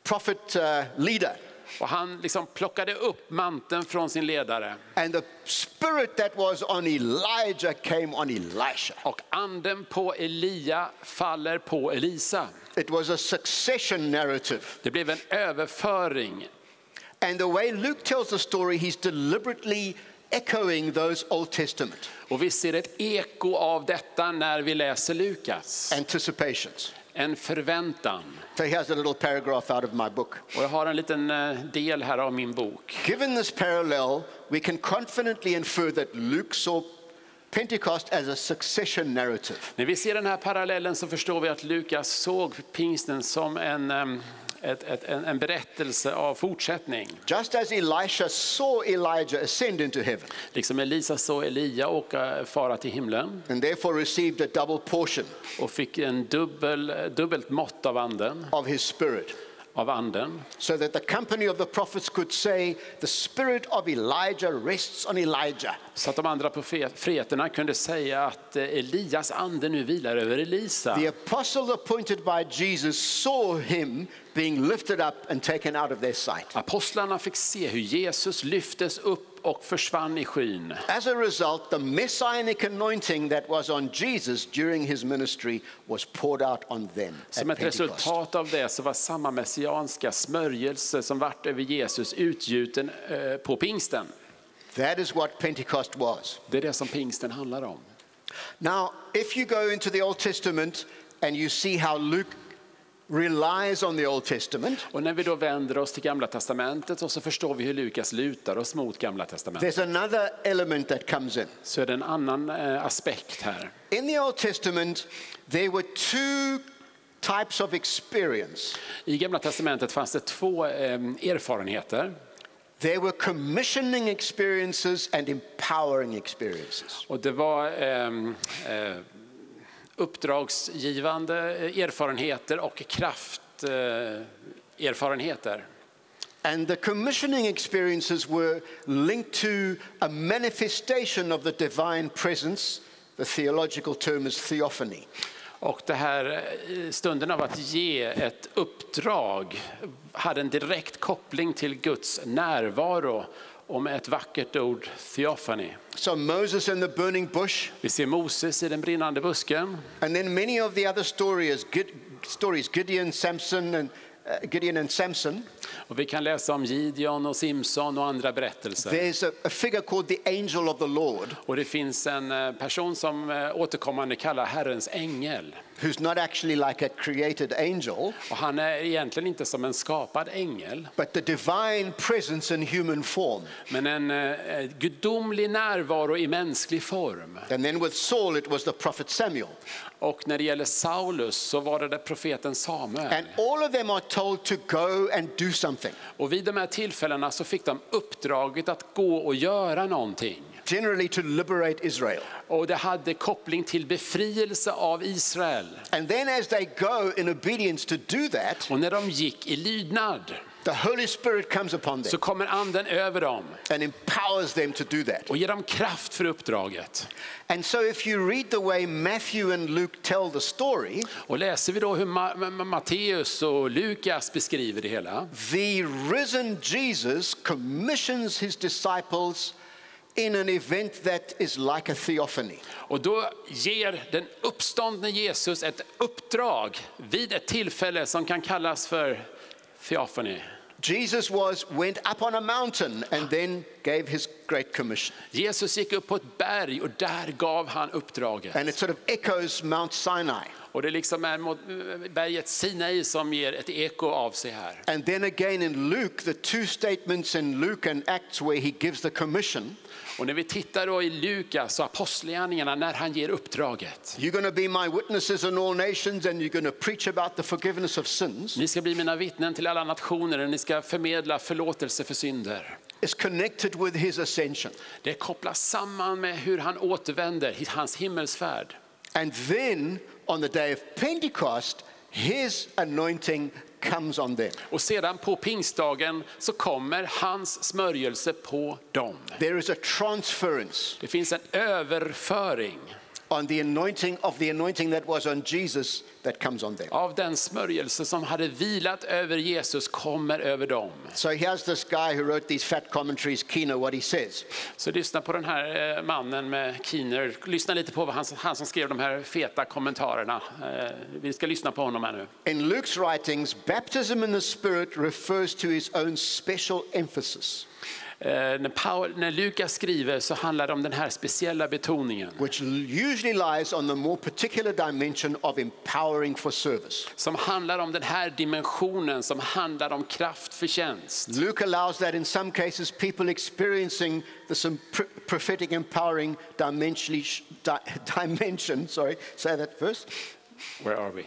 prophet uh, leader. Och han liksom plockade upp manteln från sin ledare. And the spirit that was on Elijah came on Elisha. Och anden på Elia faller på Elisa. It was a succession narrative. Det blev en överföring. And the way Luke tells the story, he's deliberately echoing those Old Testament Och vi ser ett eko av detta när vi läser Lukas. anticipations. En förväntan. So here's a little paragraph out of my book. Och jag har en liten eh, del här av min bok. Given this parallel, we can confidently infer that Luke saw Pentecost as a succession narrative. När vi ser den här parallellen så förstår vi att Lukas såg pingsten som en, em, ett, ett, en, en berättelse av fortsättning. Just as Elisha saw Elijah ascend into heaven Liksom Elisa såg Elia åka fara till himlen. and therefore received a double portion och fick en dubbel, dubbelt mått av anden, of his spirit, av anden. so that the company of the prophets could say, The spirit of Elijah rests on Elijah. Så att de andra profeterna kunde säga att eh, Elias ande nu vilar över Elisa. The apostle appointed by Jesus saw him being lifted up and taken out of their sight. Apostlarna fick se hur Jesus lyftes upp och försvann i skyn. As a result, the messianic anointing that was on Jesus during his ministry was poured out on them. Som ett resultat av det så var samma messianska smörjelse som vart över Jesus utgjuten eh, på pingsten. That is what Pentecost was. Det är det som pingsten handlar om. Now, if you go into the Old Testament and you see how Luke relies on the Old Testament, Och när vi då vänder oss till Gamla Testamentet och så förstår vi hur Lukas lutar oss mot Gamla Testamentet. there's another element that comes in. Så är det en annan eh, aspekt här. In the Old Testament, there were two types of experience. I Gamla Testamentet fanns det två eh, erfarenheter. There were commissioning experiences and empowering experiences. Och det var ehm, eh, uppdragsgivande erfarenheter och krafterfarenheter. Eh, erfarenheter. And the commissioning experiences were linked to a manifestation of the divine presence. The theological term is theophany. och det här eh, stunden av att ge ett uppdrag hade en direkt koppling till Guds närvaro och med ett vackert ord, theophany. So Moses in the burning bush, Vi ser Moses i den brinnande busken and then many of the other stories, stories Gideon, Samson, and uh, Gideon and Samson. och vi kan läsa om Gideon och Simson och andra berättelser. There's a, a figure called the angel of the Lord. Och det finns en eh, person som eh, återkommande kallar Herrens ängel. Who's not actually like a created angel, Och han är egentligen inte som en skapad ängel, but the divine presence in human form. men en eh, gudomlig närvaro i mänsklig form. And then with Saul, it was the prophet Samuel. Och när det gäller Saulus så var det där profeten Samuel. And all of them are told to go and do something. Och vid de här tillfällena så fick de uppdraget att gå och göra någonting. Generally to liberate Israel. Och det hade koppling till befrielse av Israel. And then, as they go in obedience to do that, Och när de gick i lydnad the Holy Spirit comes upon så them kommer anden över dem and empowers them to do that. och ger dem kraft för uppdraget. And so, if you read the way Matthew and Luke tell the story, Och läser vi då hur Ma- Ma- Matteus och Lukas beskriver det hela the risen Jesus commissions his disciples in an event that is like a theophany. och då ger den uppståndne Jesus ett uppdrag vid ett tillfälle som kan kallas för theophany. Jesus was went up on a mountain and then gave his great commission. Jesus gick upp på ett berg och där gav han uppdraget. And it sort of echoes Mount Sinai. Och det liksom är mot berget Sinai som ger ett eko av sig här. And then again in Luke, the two statements in Luke and Acts where he gives the commission Och när vi tittar då i Lukas och Apostlagärningarna när han ger uppdraget. you're going to be my witnesses in all nations and you're going to preach about the forgiveness of sins Ni ska bli mina vittnen till alla nationer och ni ska förmedla förlåtelse för synder. is connected with his ascension. Det kopplas samman med hur han återvänder, hans himmelsfärd. And then on the day of Pentecost, his anointing comes on them. Och sedan på pingstdagen så kommer hans smörjelse på dem. There is a transference Det finns en överföring on the anointing of the anointing that was on Jesus that comes on them. av den smörjelse som hade vilat över Jesus kommer över dem. So here's this guy who wrote these fat commentaries, Kino, what he says. Så lyssna på den här eh, mannen med Keener. Lyssna lite på vad han, han som skrev de här feta kommentarerna. Eh, Vi ska lyssna på honom här nu. In Luke's writings, baptism in the Spirit refers to his own special emphasis, När, Paul, när Lukas skriver så handlar det om den här speciella betoningen which usually lies on the more particular dimension of empowering for service. som handlar om den här dimensionen som handlar om kraft för tjänst. Luke allows that in some cases, people experiencing the prophetic empowering dimensionally, di- *laughs* dimension, sorry, say that first. Where are we?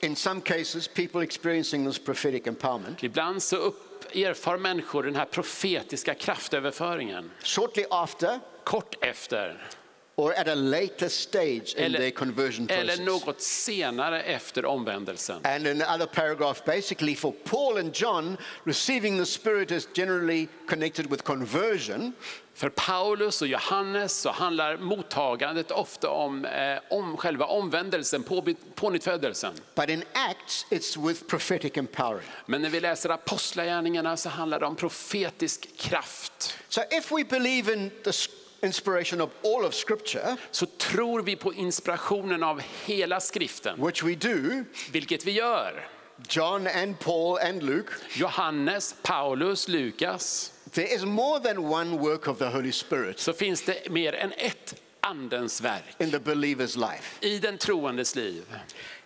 In some cases, people experiencing this prophetic empowerment, Ibland så upp, erfar människor den här profetiska kraftöverföringen? Shortly after. Kort efter or at a later stage in eller, their conversion eller process. något senare efter omvändelsen. And in the other paragraph, basically for Paul and John, receiving the Spirit is generally connected with conversion, För Paulus och Johannes så handlar mottagandet ofta om, eh, om själva omvändelsen, på, pånyttfödelsen. but in Acts, it's with prophetic empowering. Men när vi läser apostlagärningarna så handlar det om profetisk kraft. So if we believe in the inspiration of all of Scripture, Så tror vi på inspirationen av hela skriften, which we do, vilket vi gör. John and Paul and Luke, Johannes, Paulus, Lukas, there is more than one work of the Holy Spirit så finns det mer än ett andens verk in the believer's life. i den troendes liv.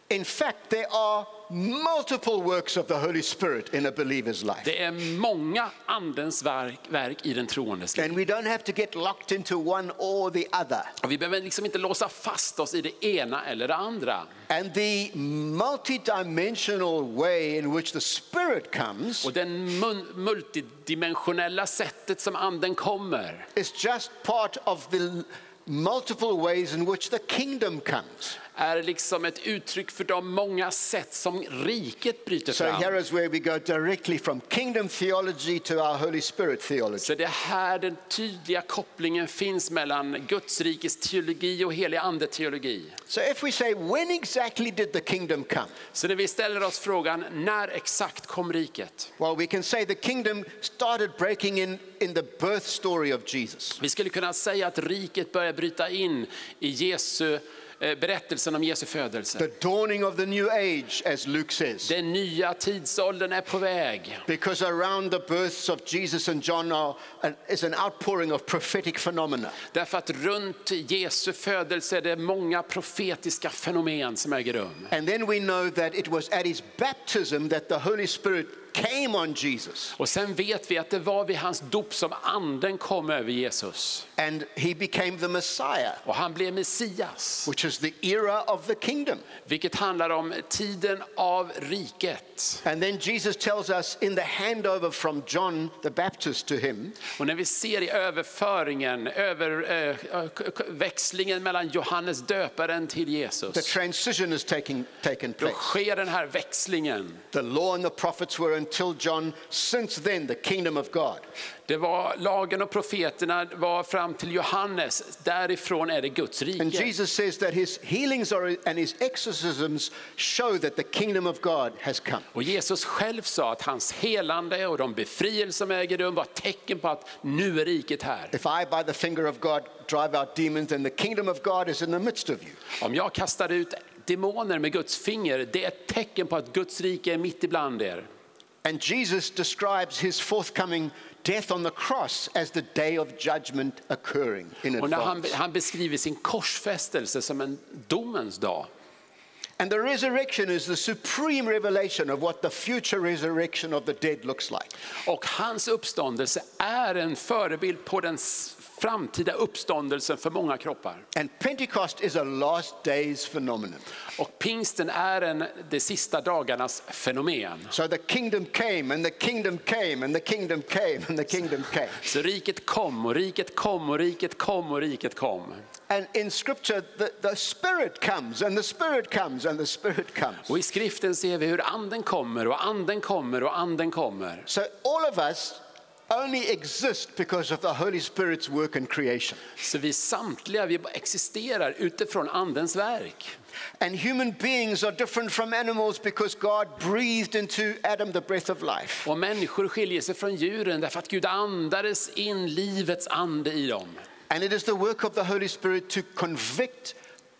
In fact, there are multiple works of the Holy Spirit in a believer's life. Det är många andens verk, verk i den troendes liv. And we don't have to get locked into one or the other. Och vi behöver liksom inte låsa fast oss i det ena eller det andra. And the multidimensional way in which the Spirit comes Och den multidimensionella sättet som anden kommer is just part of the multiple ways in which the kingdom comes. Är liksom ett uttryck för de många sätt som riket bryter So here fram. is where we go directly from kingdom theology to our Holy Spirit theology. Så det är här den tydliga kopplingen finns mellan Guds rikes teologi och helig ande teologi. So if we say, when exactly did the kingdom come? Så när vi ställer oss frågan när exakt kom riket? Well, we can say the kingdom started breaking in in the birth story of Jesus. Vi skulle kunna säga att riket börjar bryta in i Jesu berättelsen om Jesu födelse. The dawning of the new age, as Luke says. Den nya tidsåldern är på väg. Because around the births of Jesus and John are, is an outpouring of prophetic phenomena. Därför att runt Jesu födelse är det många profetiska fenomen som äger rum. And then we know that it was at his baptism that the Holy Spirit came on Jesus. Och sen vet vi att det var vid hans dop som anden kom över Jesus. And he became the Messiah, Och han blev Messias, which is the era of the kingdom. vilket handlar om tiden av riket. And then Jesus tells us in the handover from John the Baptist to him Och när vi ser i överföringen, över, eh, k- växlingen mellan Johannes döparen till the Jesus, transition has taken, taken då place. sker den här växlingen. The law and the prophets were until John, since then, the kingdom of God. Det var lagen och profeterna var fram till Johannes, därifrån är det Guds And rike. Jesus says that his healings are, and his exorcisms show that the kingdom of God has come. Och Jesus själv sa att hans helande och de befrielser som äger rum var tecken på att nu är riket här. If I, by the finger of God, drive out demons, then the kingdom of God is in the midst of you. Om jag kastar ut demoner med Guds finger, det är ett tecken på att Guds rike är mitt ibland er. And Jesus describes his forthcoming death on the cross as the day of judgment occurring in Och när han, han beskriver sin korsfästelse som en domens dag. And the resurrection is the supreme revelation of what the future resurrection of the dead looks like. Och hans uppståndelse är en förebild på den framtida uppståndelsen för många kroppar. And Pentecost is a last days phenomenon. Och pingsten är en, de sista dagarnas fenomen. So the kingdom came, and the kingdom came, and the kingdom came, and the kingdom came. Så riket kom och riket kom och riket kom och riket kom. And in scripture, the, the Spirit comes, and the Spirit comes, and the Spirit comes. Och i skriften ser vi hur anden kommer och anden kommer och anden kommer. So all of us only exist because of the Holy Spirit's work in creation. Så vi samtliga vi existerar utifrån andens verk. And human beings are different from animals because God breathed into Adam the breath of life. Och människor skiljer sig från djuren därför att Gud andades in livets ande i dem. And it is the work of the Holy Spirit to convict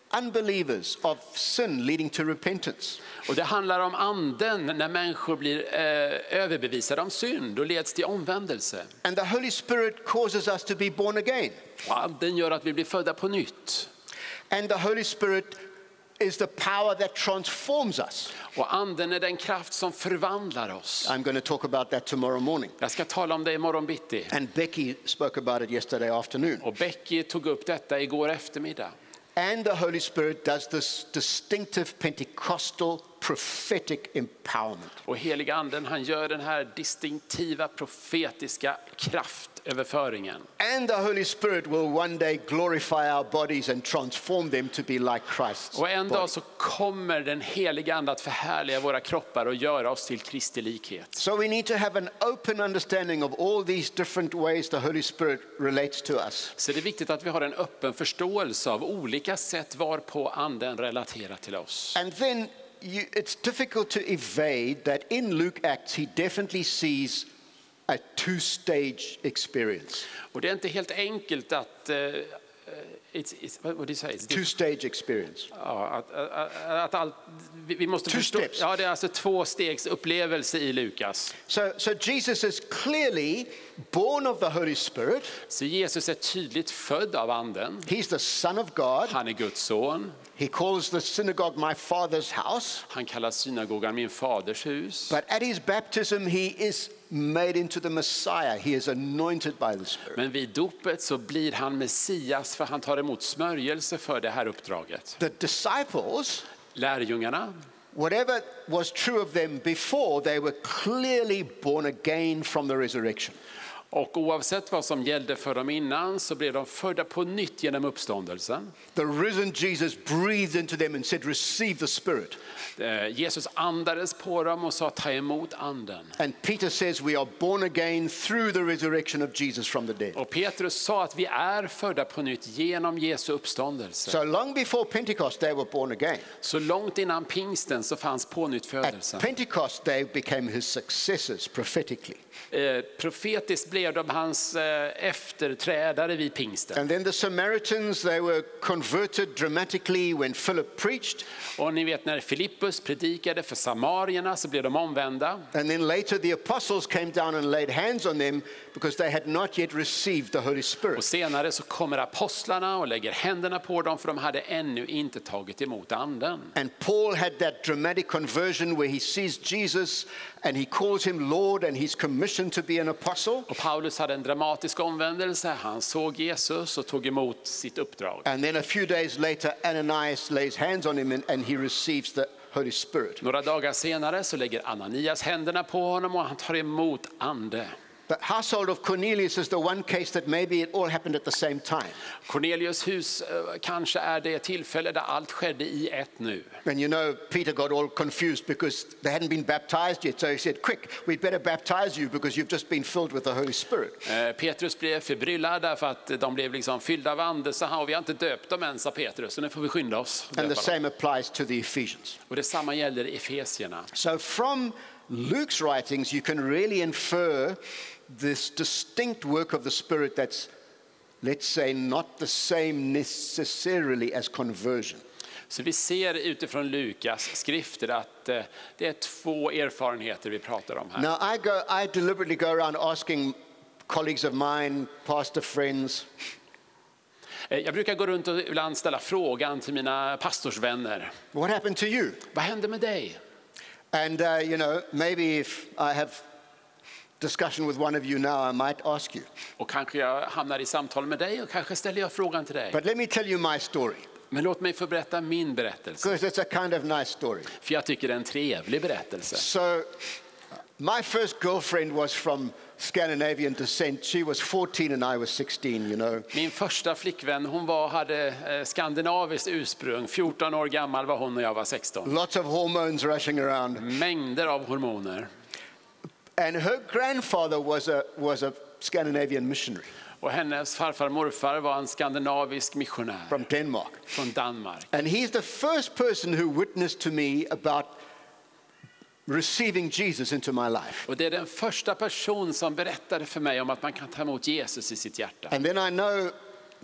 unbelievers of sin leading to repentance. Och det handlar om anden när människor blir eh, överbevisade om synd och leds till omvändelse. And the Holy Spirit causes us to be born again. Och anden gör att vi blir födda på nytt. And the Holy Spirit is the power that transforms us. Och anden är den kraft som förvandlar oss. I'm going to talk about that tomorrow morning. Jag ska tala om det imorgon bitti. And Becky spoke about it yesterday afternoon. Och Becky tog upp detta igår eftermiddag. And the Holy Spirit does this distinctive Pentecostal prophetic empowerment. Och heliga anden han gör den här distinktiva profetiska kraftöverföringen. And the Holy Spirit will one day glorify our bodies and transform them to be like Christ's. Och en dag så kommer den heliga ande att förhärliga våra kroppar och göra oss till Kristi likhet. So we need to have an open understanding of all these different ways the Holy Spirit relates to us. Så det är viktigt att vi har en öppen förståelse av olika sätt varpå anden relaterar till oss. And then you, it's difficult to evade that in Luke Acts, he definitely sees a two stage experience. Och det är inte helt enkelt att... eh, it's, it's, what do you say? It's Two stage experience. Ja, att, att, att allt, vi måste Two förstå, steps. ja, det är alltså två stegs upplevelse i Lukas. So, so Jesus is clearly born of the Holy Spirit. Så Jesus är tydligt född av anden. He's the Son of God. Han är Guds son. He calls the synagogue my Father's house. Han kallar synagogan min faders hus. But at his baptism, he is made into the Messiah. He is anointed by the Spirit. Men vid dopet så blir han Messias för han tar emot smörjelse för det här uppdraget. The disciples, Lärjungarna, whatever was true of them before, they were clearly born again from the resurrection. Och oavsett vad som gällde för dem innan så blev de födda på nytt genom uppståndelsen. The risen Jesus breathed into them and said, Receive the Spirit. Eh, Jesus andades på dem och sa ta emot anden. And Peter says, We are born again through the resurrection of Jesus from the dead. Och Petrus sa att vi är födda på nytt genom Jesu uppståndelse. So long before Pentecost, they were born again. Så långt innan pingsten så fanns At pånyttfödelsen. Pentecost, they became his successors prophetically. Eh, profetiskt blev blev de hans eh, efterträdare vid pingsten. And then the Samaritans, they were converted dramatically when Philip preached. Och ni vet när Filippus predikade för samarierna så blev de omvända. And then later the apostles came down and laid hands on them because they had not yet received the Holy Och Spirit. senare så kommer apostlarna och lägger händerna på dem för de hade ännu inte tagit emot anden. And Paul had that dramatic conversion where he sees Jesus and he calls him Lord and he's commissioned to be an apostle. Och Paulus hade en dramatisk omvändelse. Han såg Jesus och tog emot sitt uppdrag. And then a few days later, Ananias lays hands on him and, and he receives the Holy Spirit. Några dagar senare så lägger Ananias händerna på honom och han tar emot ande. The household of Cornelius is the one case that maybe it all happened at the same time. Cornelius hus eh, kanske är det tillfälle där allt skedde i ett nu. And you know, Peter got all confused because they hadn't been baptized yet. So he said, Quick, we'd better baptize you because you've just been filled with the Holy Spirit. Eh, Petrus blev förbryllad därför att de blev liksom fyllda av ande. Så han, vi har inte döpt dem än, sa Petrus, så nu får vi skynda oss. And the same applies to the Ephesians. Och detsamma gäller Efesierna. So from Luke's writings, you can really infer this distinct work of the Spirit that's, let's say, not the same necessarily as conversion. Så vi ser utifrån Lukas skrifter att eh, det är två erfarenheter vi pratar om här. Now, I, go, I deliberately go around asking colleagues of mine, pastor friends, Eh, Jag brukar gå runt och ibland ställa frågan till mina pastorsvänner. what happened to you? Vad hände med dig? And, uh, you know, maybe if I have discussion with one of you now, I might ask you. Och kanske jag hamnar i samtal med dig och kanske ställer jag frågan till dig. But let me tell you my story, Men låt mig få berätta min berättelse. because it's a kind of nice story. För jag tycker det är en trevlig berättelse. So, my first girlfriend was from Scandinavian descent. She was 14 and I was 16, you know. Min första flickvän hon var, hade eh, skandinaviskt ursprung. 14 år gammal var hon och jag var 16. Lots of hormones rushing around. Mängder av hormoner. And her grandfather was a, was a Scandinavian missionary Och hennes farfar och morfar var en skandinavisk missionär from Denmark. från Danmark. And he's the first person who witnessed to me about receiving Jesus into my life. Och det är den första person som berättade för mig om att man kan ta emot Jesus i sitt hjärta. And then I know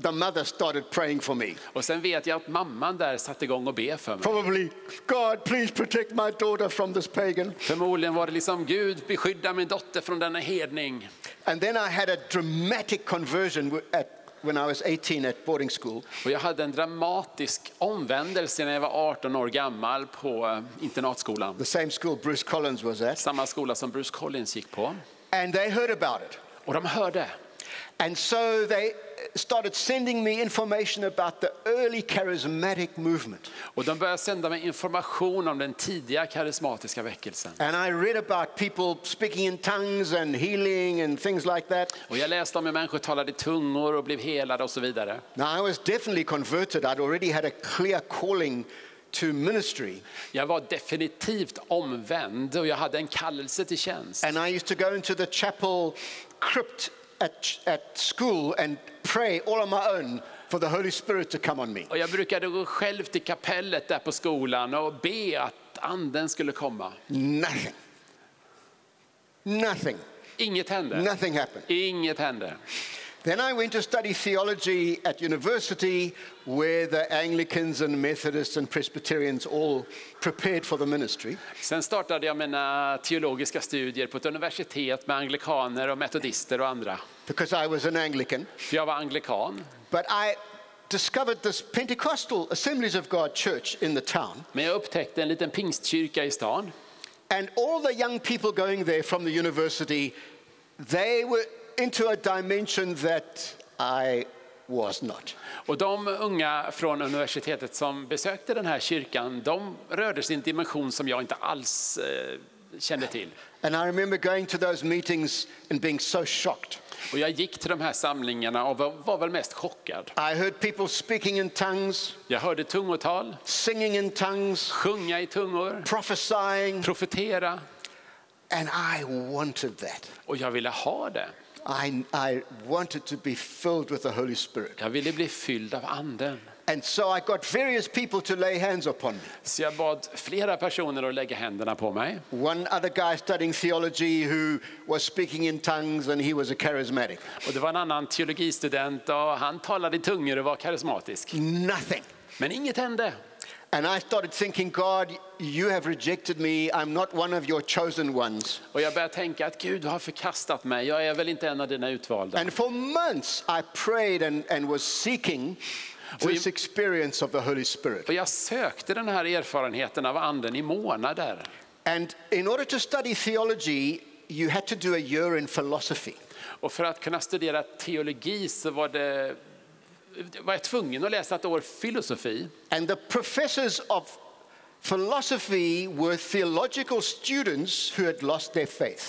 the mother started praying for me. Och sen vet jag att mamman där satte igång och be för mig. Probably, God, please protect my daughter from this pagan. Förmodligen var det liksom Gud beskydda min dotter från denna hedning. And then I had a dramatic conversion at, when I was 18 at boarding school. Och jag hade en dramatisk omvändelse när jag var 18 år gammal på eh, internatskolan. the same school Bruce Collins was at, Samma skola som Bruce Collins gick på. and they heard about it. Och de hörde. And so they started sending me information about the early charismatic movement. Och de började sända mig information om den tidiga karismatiska väckelsen. And I read about people speaking in tongues and healing and things like that. Och jag läste om hur människor talade i tungor och blev helade och så vidare. Now, I was definitely converted. I'd already had a clear calling to ministry. Jag var definitivt omvänd och jag hade en kallelse till tjänst. And I used to go into the chapel crypt at, at school and pray all on my own for the Holy Spirit to come on me. Och jag brukade gå själv till kapellet där på skolan och be att anden skulle komma. Nothing. Nothing. Inget hände. Nothing happened. Inget hände. Then I went to study theology at university where the Anglicans and Methodists and Presbyterians all prepared for the ministry. Sen startade jag mina teologiska studier på ett universitet med anglikaner och metodister och andra. because I was an Anglican. För jag var anglikan. But I discovered this Pentecostal Assemblies of God church in the town. Men jag upptäckte en liten pingstkyrka i stan. And all the young people going there from the university, they were into a dimension that I was not. Och de unga från universitetet som besökte den här kyrkan, de rörde sig i en dimension som jag inte alls eh, kände till. And I remember going to those meetings and being so shocked. Och jag gick till de här samlingarna och var, var väl mest chockad. I heard people speaking in tongues, Jag hörde tungotal, singing in tongues, sjunga i tungor, prophesying, profetera and I wanted that. och jag ville ha det. I, I wanted to be filled with the Holy Spirit. Jag ville bli fylld av anden. And so I got various people to lay hands upon me. Så jag bad flera personer att lägga händerna på mig. One other guy studying theology who was speaking in tongues and he was a charismatic. Och det var en annan teologistudent och han talade i tungor och var karismatisk. Nothing. Men inget hände. And I started thinking, God, you have rejected me. I'm not one of your chosen ones. Och jag började tänka att Gud har förkastat mig. Jag är väl inte en av dina utvalda. And for months I prayed and, and was seeking this experience of the Holy Spirit. Och jag sökte den här erfarenheten av anden i månader. And in order to study theology, you had to do a year in philosophy. Och för att kunna studera teologi så var, det, var jag tvungen att läsa ett år filosofi. And the professors of philosophy were theological students who had lost their faith.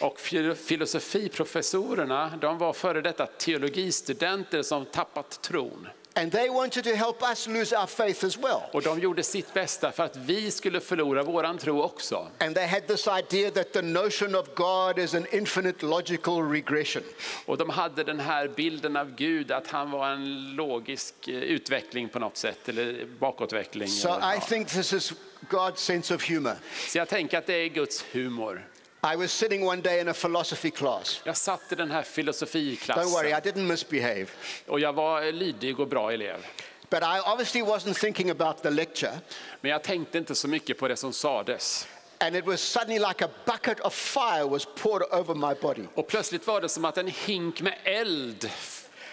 Och fil- filosofiprofessorerna de var före detta teologistudenter som tappat tron. And they wanted to help us lose our faith as well. Och de gjorde sitt bästa för att vi skulle förlora våran tro också. And they had this idea that the notion of God is an infinite logical regression. Och de hade den här bilden av Gud, att han var en logisk eh, utveckling på något sätt, eller bakåtveckling. So eller, I think this is God's sense of humor. Så jag tänker att det är Guds humor. I was sitting one day in a philosophy class. Jag satt i den här Don't worry, filosofiklassen I didn't misbehave. och jag var lydig och bra elev. But I obviously wasn't thinking about the lecture. Men jag tänkte inte så mycket på det som sades. And it was suddenly like a bucket of fire was poured over my body. Och plötsligt var det som att en hink med eld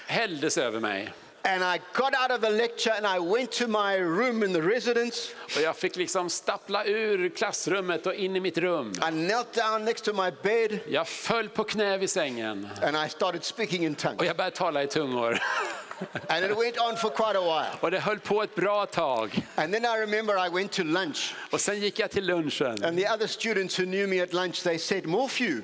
hälldes över mig. And I got out of the lecture and I went to my room in the residence. Och jag fick liksom stappla ur klassrummet och in i mitt rum. I knelt down next to my bed Jag föll på knä vid sängen and I started speaking in och tongues. jag började tala i tungor. *laughs* And it went on for quite a while. Och det höll på ett bra tag. And then I remember I went to lunch. Och sen gick jag till lunchen. And the other students who knew me at lunch, they said, Morphew,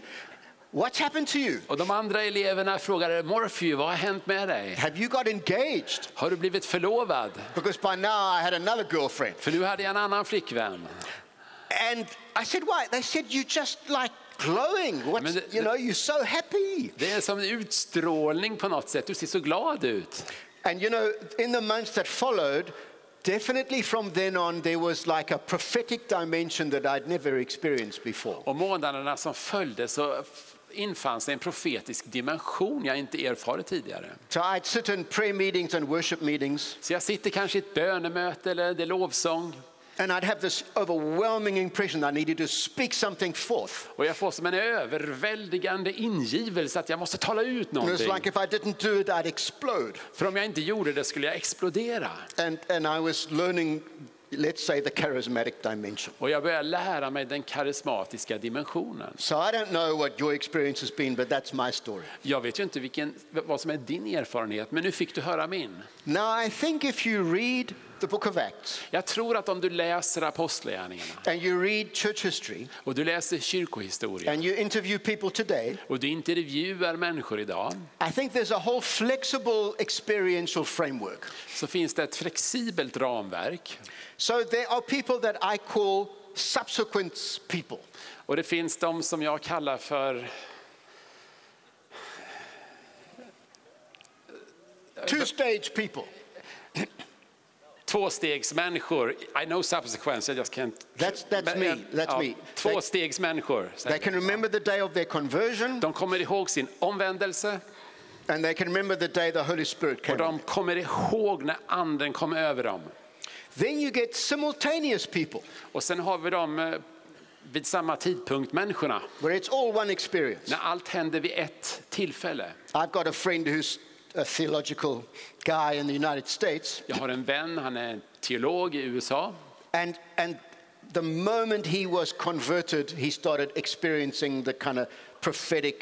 what's happened to you? Och de andra eleverna frågade Morphew, vad har hänt med dig? Have you got engaged? Har du blivit förlovad? Because by now I had another girlfriend. För nu hade jag en annan flickvän. And I said, why? They said, you just like glowing. What's, det- you know, you're so happy. Det är som en utstrålning på något sätt. Du ser så glad ut. And you know, in the months that followed, definitely from then on, there was like a prophetic dimension that I'd never experienced before. Och månaderna som följde så infann sig en profetisk dimension jag inte erfarit tidigare. So I'd sit in prayer meetings and worship meetings, Så jag sitter kanske i ett bönemöte eller det är lovsång and I'd have this overwhelming impression I needed to speak something forth. och jag får som en överväldigande ingivelse att jag måste tala ut It was någonting. like if I didn't do it, I'd explode. För om jag inte gjorde det skulle jag explodera. And, and I was learning, let's say, the charismatic dimension. Och jag började lära mig den karismatiska dimensionen. So I don't know what your experience has been, but that's my story. Jag vet ju inte vilken, vad som är din erfarenhet, men nu fick du höra min. Now, I think if you read book of Acts Jag tror att om du läser Apostlagärningarna and you read church history och du läser kyrkohistoria and you interview people today, och du intervjuar människor idag I think there's a whole flexible experiential framework. så finns det ett flexibelt ramverk. So there are people that I call subsequent people. Och det finns de som jag kallar för Two stage people. *clears throat* tvåstegsmänniskor. I know subsequence, I just can't... That's- that's me, that's me. Tvåstegsmänniskor. They can remember the day of their conversion De kommer ihåg sin omvändelse and they can remember the day the Holy Spirit och came. de kommer ihåg när anden kom över dem. Then you get simultaneous people Och sen har vi dem eh, vid samma tidpunkt, människorna. where it's all one experience. När allt händer vid ett tillfälle. I've got a friend who's a theological guy in the United States, Jag har en vän, han är teolog i USA. and, and the moment he was converted, he started experiencing the kind of prophetic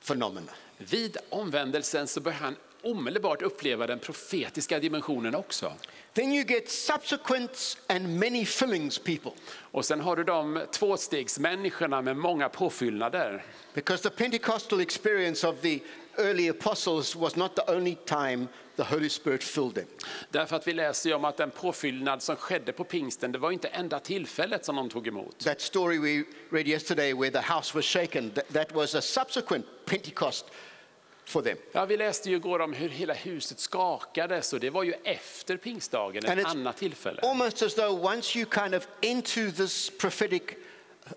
phenomena. Vid omvändelsen så börjar han omedelbart uppleva den profetiska dimensionen också. Then you get subsequent and many fillings people, Och sen har du de tvåstegsmänniskorna med många påfyllnader. because the Pentecostal experience of the early apostles was not the only time the Holy Spirit filled them. Därför att vi läser om att den påfyllnad som skedde på pingsten, det var inte enda tillfället som de tog emot. That story we read yesterday where the house was shaken, that, that was a subsequent Pentecost for them. Ja, vi läste ju igår om hur hela huset skakades och det var ju efter pingstdagen, ett annat tillfälle. Almost as though once you kind of enter this prophetic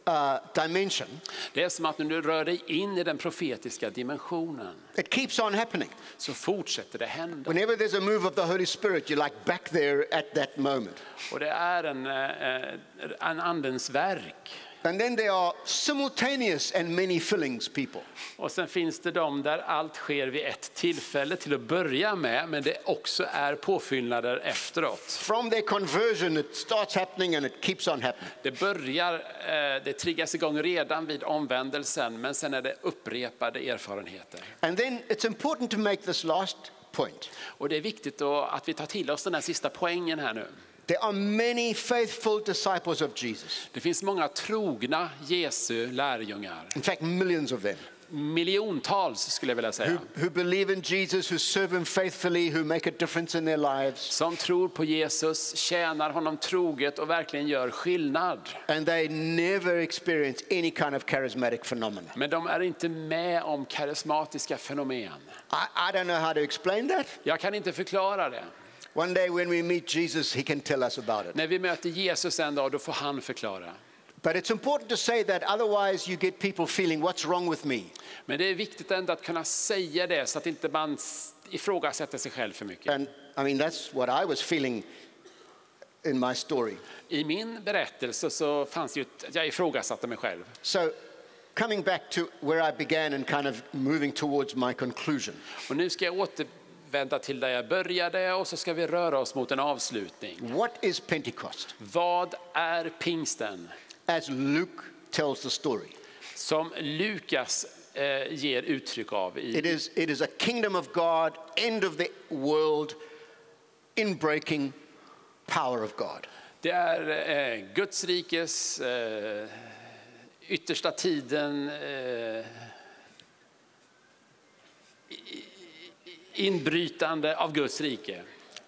uh, dimension, Det är som att när du rör dig in i den profetiska dimensionen it keeps on happening. så fortsätter det hända. Whenever there's a move of the Holy Spirit, you're like back there at that moment. Och det är en, eh, en andens verk. And then there are simultaneous and many fillings people. Och sen finns det de där allt sker vid ett tillfälle till att börja med, men det också är påfyllnader efteråt. From their conversion, it starts happening and it keeps on happening. Det börjar, eh, det triggas igång redan vid omvändelsen, men sen är det upprepade erfarenheter. And then it's important to make this last point. Och det är viktigt att vi tar till oss den här sista poängen här nu. There are many faithful disciples of Jesus. Det finns många trogna Jesu lärjungar. In fact, millions of them Miljontals skulle jag vilja who, säga. who believe in Jesus, who serve him faithfully, who make a difference in their lives. Som tror på Jesus, tjänar honom troget och verkligen gör skillnad. And they never experience any kind of charismatic phenomena. Men de är inte med om karismatiska fenomen. I, I don't know how to explain that. Jag kan inte förklara det. One day when we meet Jesus, he can tell us about it. När vi möter Jesus en dag, då får han förklara. But it's important to say that otherwise you get people feeling, what's wrong with me? Men det är viktigt ändå att kunna säga det så att inte man ifrågasätter sig själv för mycket. And I mean, that's what I was feeling in my story. I min berättelse så fanns ju ett, jag ifrågasatte mig själv. So, coming back to where I began and kind of moving towards my conclusion. Och nu ska jag återvända till där jag började och så ska vi röra oss mot en avslutning. What is Pentecost? Vad är pingsten? As Luke tells the story, Som Lukas eh, ger uttryck av it i, is, it is a kingdom of God, end of the world, inbreaking power of God. det är eh, Guds rikes eh, yttersta tiden eh, inbrytande av Guds rike.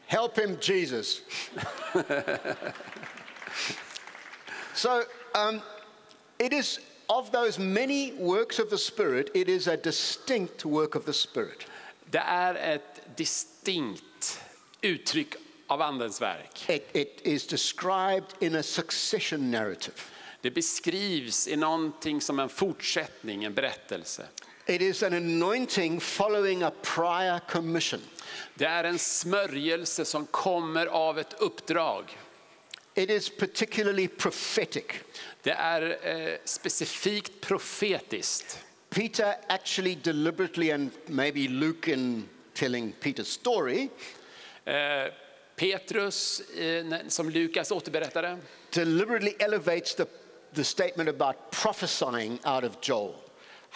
Help him, Jesus. so, um, it is of those many works of the Spirit, it is a distinct work of the Spirit. Det är ett distinkt uttryck av Andens verk. It, it is described in a succession narrative. Det beskrivs i någonting som en fortsättning, en berättelse. It is an anointing following a prior commission. Det är en smörjelse som kommer av ett uppdrag. It is particularly prophetic. Det är eh, specifikt profetiskt. Peter actually deliberately, and maybe Luke in telling Peter's story, Eh, Petrus, eh, som Lukas återberättade, deliberately elevates the, the statement about prophesying out of Joel.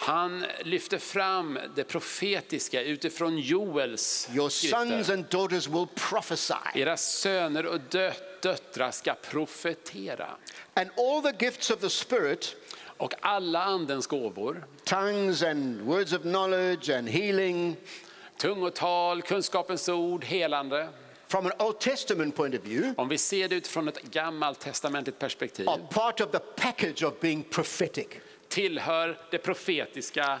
Han lyfter fram det profetiska utifrån Joels Your sons and daughters will prophesy. Era söner och dö- döttrar ska profetera. And all the gifts of the Spirit, Och alla andens gåvor, tongues and words of knowledge and healing, tungotal, kunskapens ord, helande. from an Old Testament point of view, Om vi ser det utifrån ett gammalt testamentligt perspektiv are part of the package of being prophetic. Tillhör det profetiska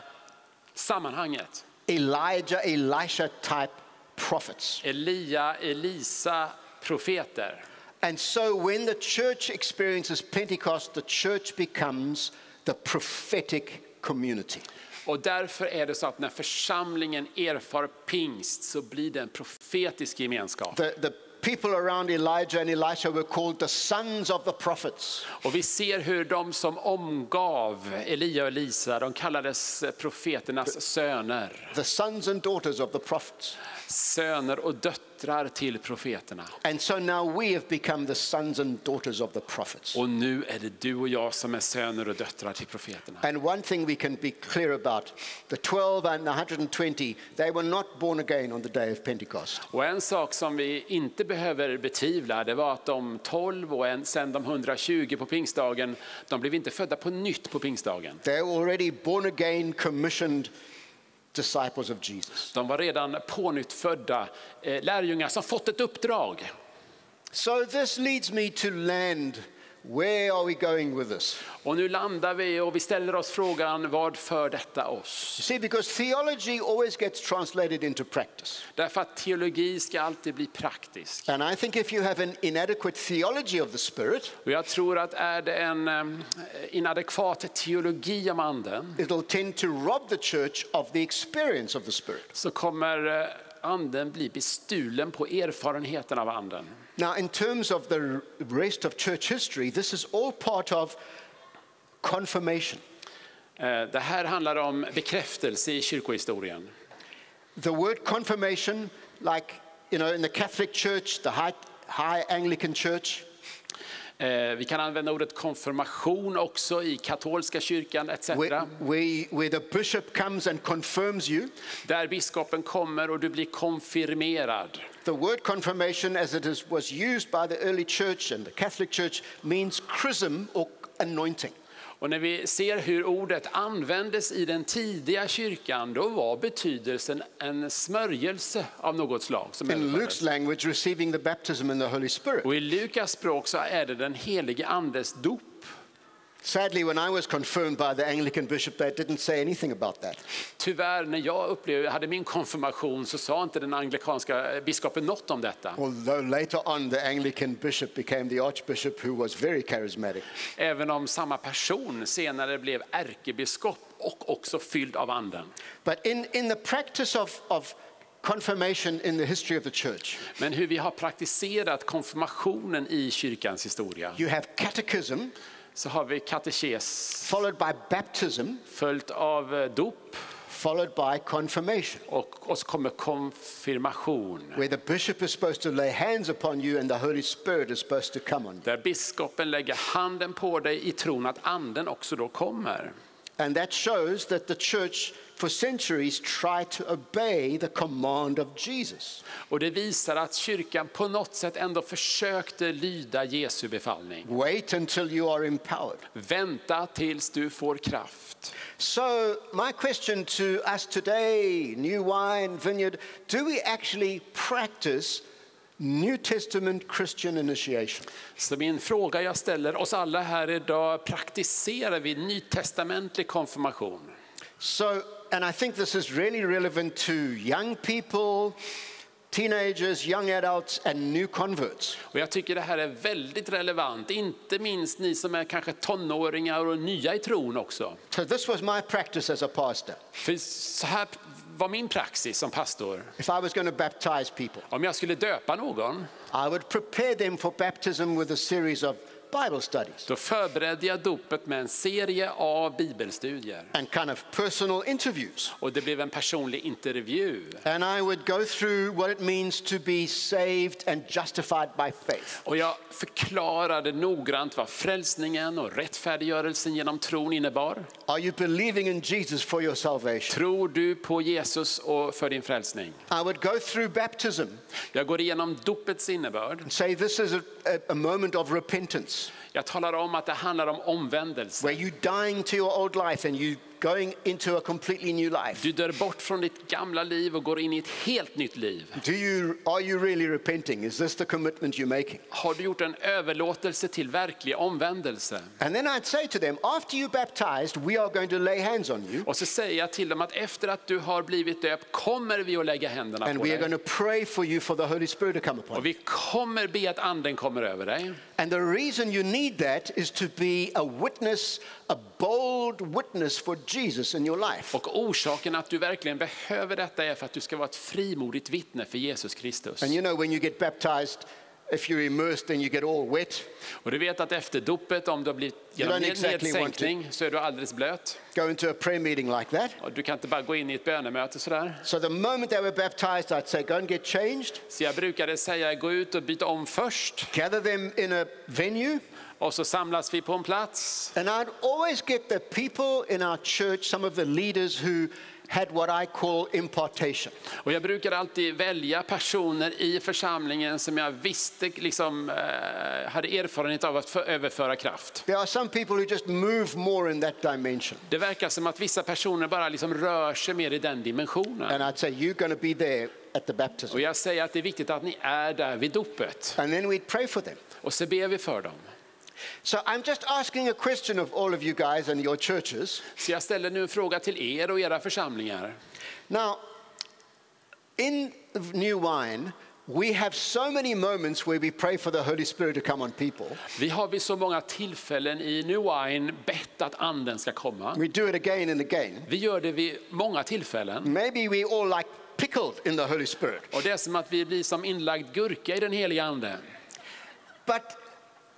sammanhanget. Elijah, Elisha type prophets. Elia, Elisa, profeter. And so when the church experiences Pentecost, the church becomes the prophetic community. Och därför är det så att när församlingen erfar pingst så blir det en profetisk gemenskap. The, the people around Elijah and Elisha were called the sons of the prophets. Och vi ser hur de som omgav Elia och Elisa, de kallades profeternas söner. the sons and daughters of the prophets. Söner och döttrar till profeterna. And so now we have become the sons and daughters of the prophets. Och nu är det du och jag som är söner och döttrar till profeterna. And one thing we can be clear about the 12 and the 120, they were not born again on the day of Pentecost. Och en sak som vi inte behöver betvivla det var att de 12 och en, sen de 120 på pingstdagen, de blev inte födda på nytt på pingstdagen. They were already born again, commissioned disciples of Jesus. De var redan pånyttfödda eh, lärjungar som fått ett uppdrag. So this leads me to land Where are we going with this? Och nu landar vi och vi ställer oss frågan, vad för detta oss? See, because theology always gets translated into practice. Därför att teologi ska alltid bli praktisk. And I think if you have an inadequate theology of the Spirit, Och jag tror att är det en em, inadekvat teologi om anden it'll tend to rob the church of the experience of the Spirit. så kommer eh, anden bli bestulen på erfarenheten av anden. Now, in terms of the rest of church history, this is all part of confirmation. Eh, Det här handlar om bekräftelse i kyrkohistorien. The word confirmation, like you know, in the Catholic Church, the High, high Anglican Church, Eh, Vi kan använda ordet konfirmation också i katolska kyrkan etc. where, where, where the bishop comes and confirms you. Där biskopen kommer och du blir konfirmerad. The word confirmation, as it is, was used by the early church and the Catholic Church, means chrism or anointing. Och när vi ser hur ordet användes i den tidiga kyrkan, då var betydelsen en smörjelse av något slag. Som In. Luke's language, receiving the baptism in the Holy Spirit. Och i Lukas språk så är det den helige andes dop. Sadly, when I was confirmed by the Anglican bishop, they didn't say anything about that. Tyvärr, när jag upplevde, hade min konfirmation så sa inte den anglikanska biskopen något om detta. Although later on, the Anglican bishop became the archbishop who was very charismatic. Även om samma person senare blev ärkebiskop och också fylld av anden. But in, in the practice of, of confirmation in the history of the church, Men hur vi har praktiserat konfirmationen i kyrkans historia. you have catechism Så har vi katekes followed by baptism, följt av eh, dop followed by confirmation, och, och så kommer konfirmation. where the bishop is supposed to lay hands upon you and the Holy Spirit is supposed to come on you. Där biskopen lägger handen på dig i tron att anden också då kommer. And that shows that the church for centuries tried to obey the command of Jesus. Och det visar att kyrkan på något sätt ändå försökte lyda Jesu befallning. Wait until you are empowered. Vänta tills du får kraft. So, my question to us today, New Wine Vineyard, do we actually practice New Testament Christian initiation? Så min fråga jag ställer oss alla här idag, praktiserar vi nytestamentlig konfirmation? So, and I think this is really relevant to young people, teenagers, young adults, and new converts. Och jag tycker det här är väldigt relevant, inte minst ni som är kanske tonåringar och nya i tron också. So, this was my practice as a pastor. För så här var min praxis som pastor. If I was going to baptize people, Om jag skulle döpa någon, I would prepare them for baptism with a series of Bible studies då förberedde jag dopet med en serie av bibelstudier. and kind of personal interviews. Och det blev en personlig intervju. And I would go through what it means to be saved and justified by faith. Och jag förklarade noggrant vad frälsningen och rättfärdiggörelsen genom tron innebar. Are you believing in Jesus for your salvation? Tror du på Jesus och för din frälsning? I would go through baptism Jag går igenom dopets innebörd. and say this is a, a, moment of repentance jag talar om att det handlar om omvändelse. where you dying to your old life and you going into a completely new life. Du dör bort från ditt gamla liv och går in i ett helt nytt liv. Do you, are you really repenting? Is this the commitment you're making? Har du gjort en överlåtelse till verklig omvändelse? And then I'd say to them, after you're baptized, we are going to lay hands on you Och så säger jag till dem att efter att du har blivit döpt kommer vi att lägga händerna and på we are dig. going to pray for you for the Holy Spirit to come upon Och you. vi kommer be att anden kommer över dig. And the reason you need that is to be a witness, a bold witness for Jesus in your life. Och orsaken att du verkligen behöver detta är för att du ska vara ett frimodigt vittne för Jesus Kristus. And you know, when you get baptized, if you're immersed, then you get all wet. Och du vet att efter dopet, om du har blivit genom exactly nedsänkning, så är du alldeles blöt. Go into a prayer meeting like that. Och du kan inte bara gå in i ett bönemöte sådär. So the moment they were baptized, I'd say, go and get changed, Så jag brukade säga, gå ut och byta om först. gather them in a venue, Och så samlas vi på en plats. and I'd always get the people in our church, some of the leaders who had what I call impartation. Och jag brukade alltid välja personer i församlingen som jag visste liksom, eh, hade erfarenhet av att för, överföra kraft. There are some people who just move more in that dimension. Det verkar som att vissa personer bara liksom rör sig mer i den dimensionen. And I'd say, you're going to be there at the baptism. Och jag säger att det är viktigt att ni är där vid dopet. And then we'd pray for them. Och så ber vi för dem. So I'm just asking a question of all of you guys and your churches. Så jag ställer nu en fråga till er och era församlingar. Now, in New Wine, we have so many moments where we pray for the Holy Spirit to come on people. Vi har vid så många tillfällen i New Wine bett att anden ska komma. We do it again and again. Vi gör det vid många tillfällen. Maybe we all like pickled in the Holy Spirit. Och det är som att vi blir som inlagd gurka i den heliga ande. But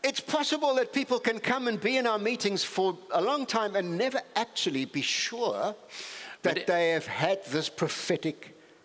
it's possible that people can come and be in our meetings for a long time and never actually be sure that it- they have had this prophetic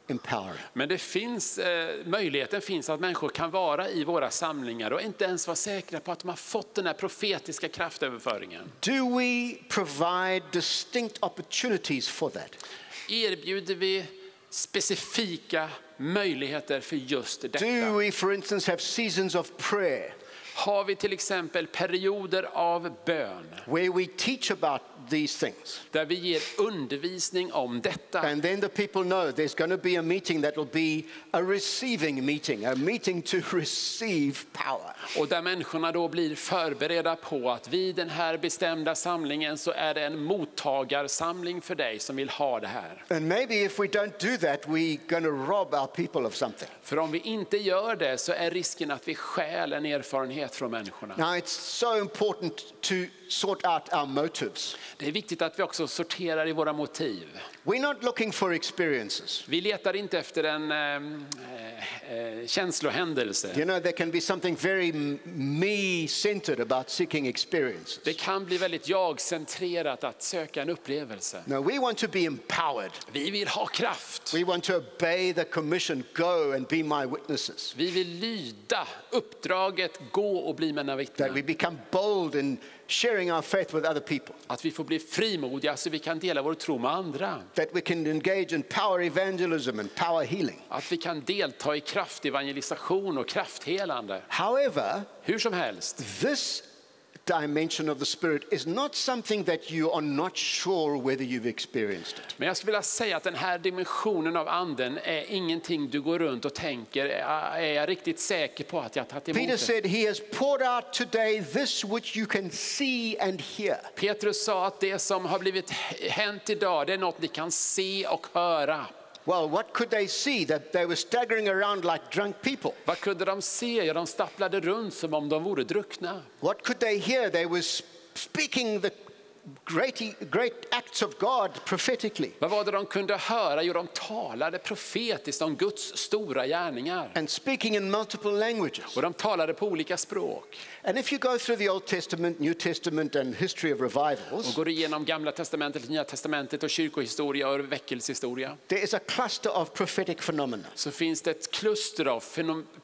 empowering. Men det finns, eh, möjligheten finns att människor kan vara i våra samlingar och inte ens vara säkra på att de har fått den här profetiska kraftöverföringen. Do we provide distinct opportunities for that? Erbjuder vi specifika möjligheter för just detta? Do we, for instance, have seasons of prayer Har vi till exempel perioder av bön? Where we teach about these things? där vi ger undervisning om detta? And then the people know there's going to be a meeting that will be a receiving meeting, a meeting to *laughs* receive power. Och där människorna då blir förberedda på att vid den här bestämda samlingen så är det en mottagarsamling för dig som vill ha det här. And maybe if we don't do that, we're going to rob our people of something. För om vi inte gör det så är risken att vi stjäl en erfarenhet från människorna. Now, it's so important to sort out our motives. Det är viktigt att vi också sorterar i våra motiv. We're not looking for experiences. Vi letar inte efter en eh, eh, känslohändelse. You know, there can be something very me centered about seeking experiences. Det kan bli väldigt jag-centrerat att söka en upplevelse. No, we want to be empowered. Vi vill ha kraft. We want to obey the commission go and be my witnesses. Vi vill lyda uppdraget, gå och bli mina That vittnen. we become bold in sharing our faith with other people. Att vi får bli frimodiga så vi kan dela vår tro med andra. That we can engage in power evangelism and power healing. Att vi kan delta i kraftevangelisation och krafthelande. However, Hur som helst, this dimension of the Spirit is not something that you are not sure whether you've experienced it. men jag skulle vilja säga att den här dimensionen av anden är ingenting du går runt och tänker, är är jag riktigt säker på att jag har tagit emot Peter said, He has poured out today this which you can see and hear. Petrus sa att det som har blivit hänt idag, det är något ni kan se och höra. Well, what could they see? That they were staggering around like drunk people. Vad kunde de se? Ja, de stapplade runt som om de vore druckna. What could they hear? They were speaking the great, great acts of God prophetically Vad var det de kunde höra? Jo, de talade profetiskt om Guds stora gärningar. and speaking in multiple languages. Och de talade på olika språk. And if you go through the Old Testament, New Testament, and history of Och revivals, går igenom Gamla Testamentet, Nya Testamentet och kyrkohistoria och väckelsehistoria there is a cluster of prophetic phenomena. så finns det ett kluster av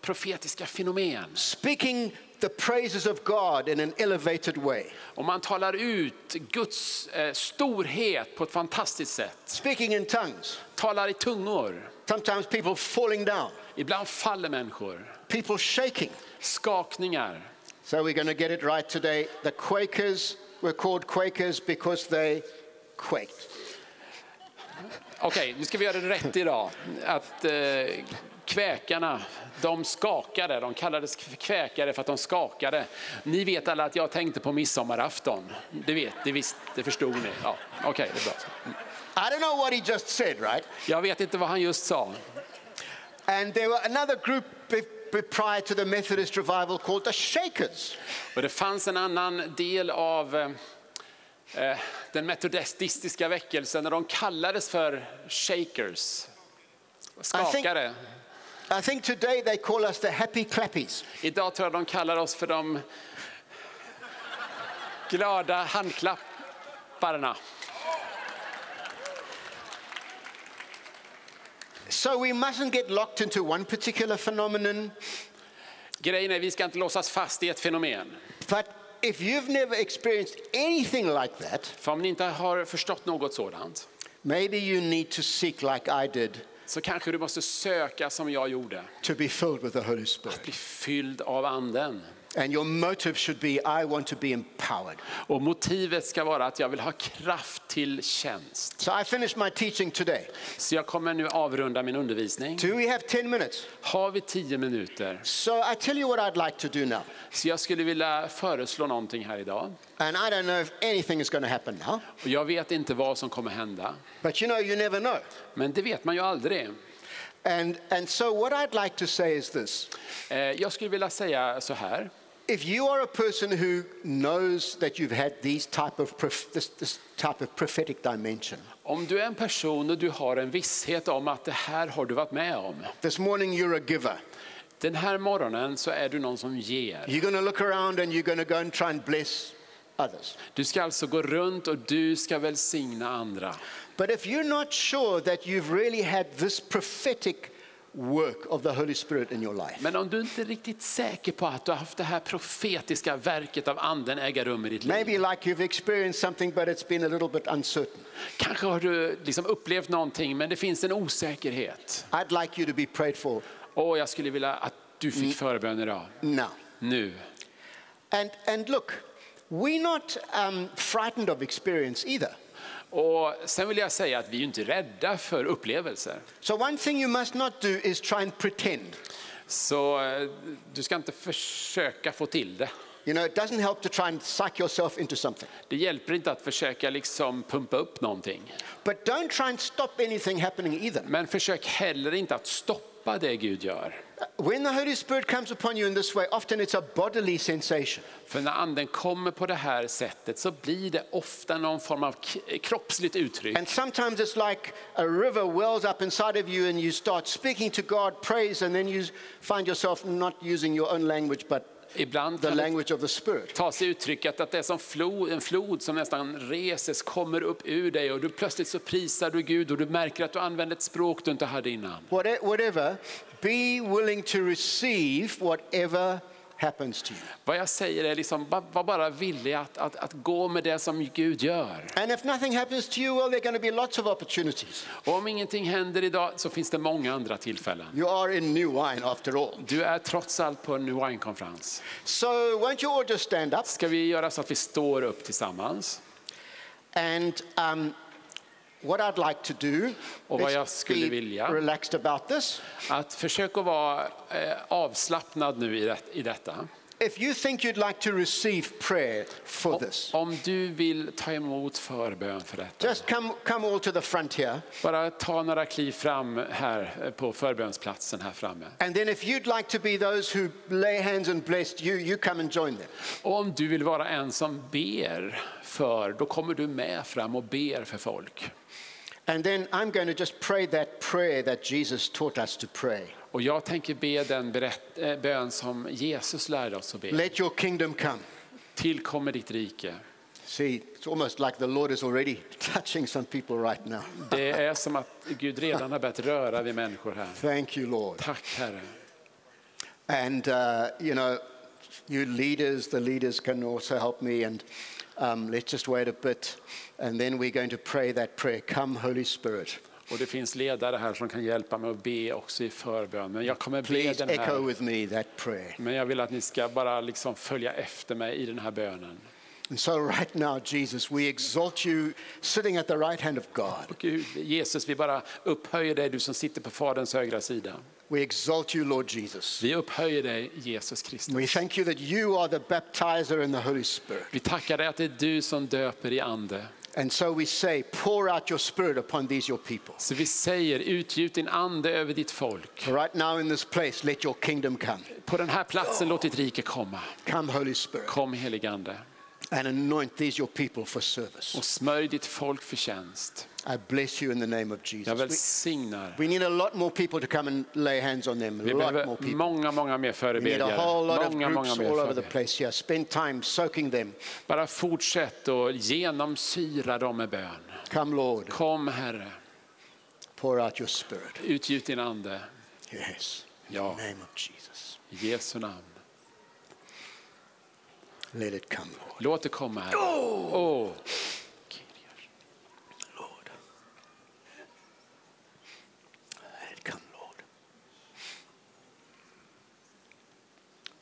profetiska fenomen. Speaking the praises of God in an elevated way, Och man talar ut Guds eh, storhet på ett fantastiskt sätt. speaking in tongues, Talar i tungor. sometimes people falling down, Ibland faller människor. people shaking. Skakningar. So we're going to get it right today. The Quakers were called Quakers because they quaked. Okej, nu ska vi göra det rätt idag. Att eh, kväkarna, de skakade. De kallades kväkare för att de skakade. Ni vet alla att jag tänkte på midsommarafton. Det vet, det visst, det förstod ni. Ja, Okej, det är bra. I don't know what he just said, right? Jag vet inte vad han just sa. And there were another group prior to the Methodist revival called the Shakers. Och det fanns en annan del av eh, eh, den metodistiska väckelsen när de kallades för shakers. Skakare. I think today they call us the happy clappies. Idag tror jag de kallar oss för de glada handklapparna. So we mustn't get locked into one particular phenomenon. Grejen är vi ska inte låsas fast i ett fenomen. But if you've never experienced anything like that, För om ni inte har förstått något sådant maybe you need to seek, like I did, så kanske du måste söka som jag gjorde. to be filled with the Holy Spirit. Bli fylld av anden. And your motive should be I want to be empowered. Och motivet ska vara att jag vill ha kraft till tjänst. So I finished my teaching today. Så jag kommer nu avrunda min undervisning. Do we have 10 minutes? Har vi tio minuter? So I tell you what I'd like to do now. Så jag skulle vilja föreslå någonting här idag. And I don't know if anything is going to happen now. Och jag vet inte vad som kommer hända. But you know, you never know. Men det vet man ju aldrig. And, and so what I'd like to say is this. Eh, Jag skulle vilja säga så här. If you are a person who knows that you've had these type of this, this type of prophetic dimension, Om du är en person och du har en visshet om att det här har du varit med om. this morning you're a giver. Den här morgonen så är du någon som ger. You're going to look around and you're going to go and try and bless others. Du ska alltså gå runt och du ska välsigna andra. But if you're not sure that you've really had this prophetic work of the Holy Spirit in your life, Men om du inte är riktigt säker på att du har haft det här profetiska verket av anden äga rum i ditt liv. maybe like you've experienced something but it's been a little bit uncertain, Kanske har du liksom upplevt någonting men det finns en osäkerhet. I'd like you to be prayed for Och jag skulle vilja att du fick förbön idag. now. Nu. And, and look, we're not um, frightened of experience either. Och sen vill jag säga att vi är inte rädda för upplevelser. So, one thing you must not do is try and pretend. Så eh, du ska inte försöka få till det. You know, it doesn't help to try and psych yourself into something. Det hjälper inte att försöka liksom pumpa upp någonting. But don't try and stop anything happening either. Men försök heller inte att stoppa det Gud gör. When the Holy Spirit comes upon you in this way, often it's a bodily sensation. För när anden kommer på det här sättet så blir det ofta någon form av kroppsligt uttryck. And sometimes it's like a river wells up inside of you and you start speaking to God, praise, and then you find yourself not using your own language but Ibland the language of the Spirit. ta sig uttrycket att det är som flod, en flod som nästan reses, kommer upp ur dig och du plötsligt så prisar du Gud och du märker att du använder ett språk du inte hade innan. Whate- Whatever, be willing to receive whatever happens to you. Vad jag säger är liksom, var bara villig att, att, att gå med det som Gud gör. And if nothing happens to you, well, there are going to be lots of opportunities. Och om ingenting händer idag så finns det många andra tillfällen. You are in new wine after all. Du är trots allt på en New Wine-konferens. So, won't you all just stand up? Ska vi göra så att vi står upp tillsammans? And um, what I'd like to do, Och vad jag skulle vilja- relaxed about this. Att försöka vara eh, avslappnad nu i, det, i detta. If you think you'd like to receive prayer for this, Om du vill ta emot förbön för detta, just come, come all to the front here. bara ta några kliv fram här eh, på förbönsplatsen här framme. And then if you'd like to be those who lay hands and blessed you, you come and join them. Och om du vill vara en som ber för, då kommer du med fram och ber för folk. And then I'm going to just pray that prayer that Jesus taught us to pray. Och jag tänker be den berätt, eh, bön som Jesus lärde oss att be. Let your kingdom come. Tillkommer ditt rike. See, it's almost like the Lord is already *laughs* touching some people right now. Det är som att Gud redan har börjat röra vid människor här. Thank you, Lord. Tack Herre. And, uh, you know, you leaders, the leaders can also help me. And um, let's just wait a bit. And then we're going to pray that prayer Come, Holy Spirit. Och det finns ledare här som kan hjälpa mig att be också i förbön. Men jag kommer be den echo här. with me that prayer. Men jag vill att ni ska bara liksom följa efter mig i den här bönen. And so, right now, Jesus, we exalt you sitting at the right hand of God. Och Gud, Jesus, vi bara upphöjer dig, du som sitter på Faderns högra sida. We exalt you, Lord Jesus. Vi upphöjer dig, Jesus We Kristus. thank you that you are the baptizer in the Holy Spirit. Vi tackar dig att det är du som döper i ande. And so we say, pour out your spirit upon these, your people. Så vi säger, utgjut din ande över ditt folk. Right now in this place, let your kingdom come. På den här platsen, låt ditt rike komma. Come, Holy Spirit, Kom helige ande and anoint these, your people, for service. och smörj ditt folk för tjänst. I bless you in the name of Jag Jesus. We, välsignar. we need a lot more people to come and lay hands on them. A Vi lot more people. många, många mer We need a whole förebedjare. lot of Många, många groups all over the förebedjare. place here. Spend time soaking them. Bara fortsätt och genomsyra dem med bön. Come, Lord, Kom Herre, pour out your spirit. utgjut din ande. Yes. In Ja. the name of Jesus. I Jesu namn. Let it come, Lord. Låt det komma Herre. Åh. Lord.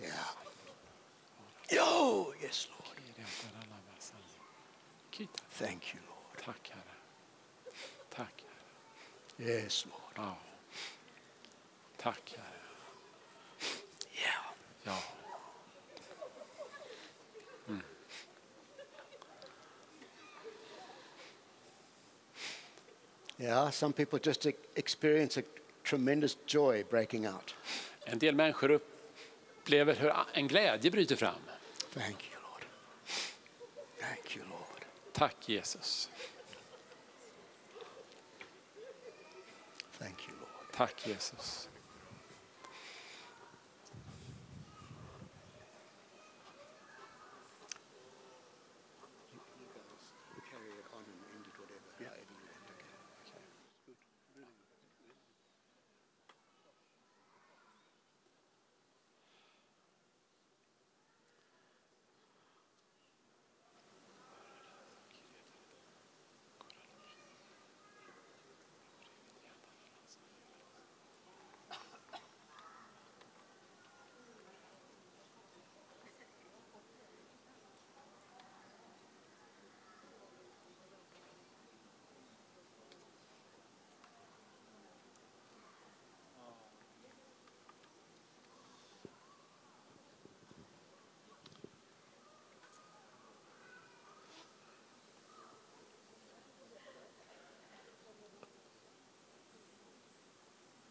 Yeah. Yo, yes, Lord. Thank you, Lord. Tack Herre. Tack Herre. Yes, Lord. Ja. Tack Herre. Yeah. Ja. Yeah, some people just experience a tremendous joy breaking out. En del människor upplever hur en glädje bryter fram. Thank you, Lord. Thank you, Lord. Tack Jesus. Thank you, Lord. Tack Jesus.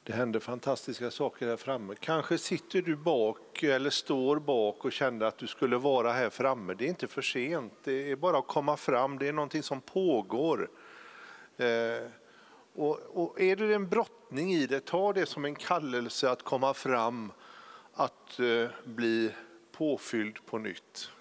Det händer fantastiska saker här framme. Kanske sitter du bak eller står bak och känner att du skulle vara här framme. Det är inte för sent. Det är bara att komma fram. Det är någonting som pågår. Eh, och, och är det en brottning i det, ta det som en kallelse att komma fram, att eh, bli påfylld på nytt.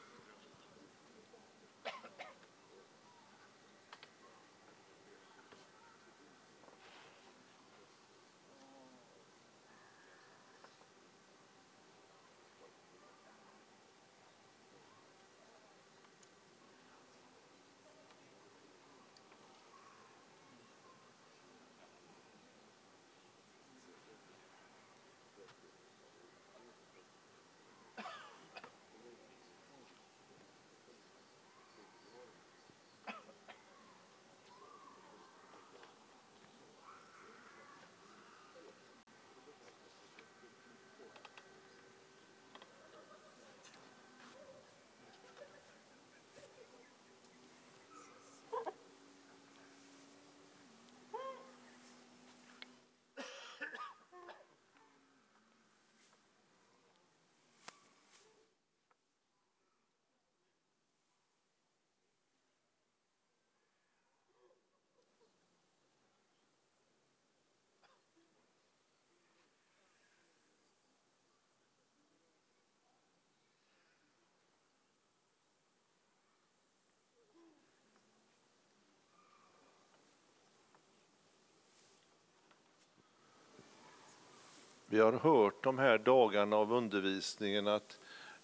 Vi har hört de här dagarna av undervisningen att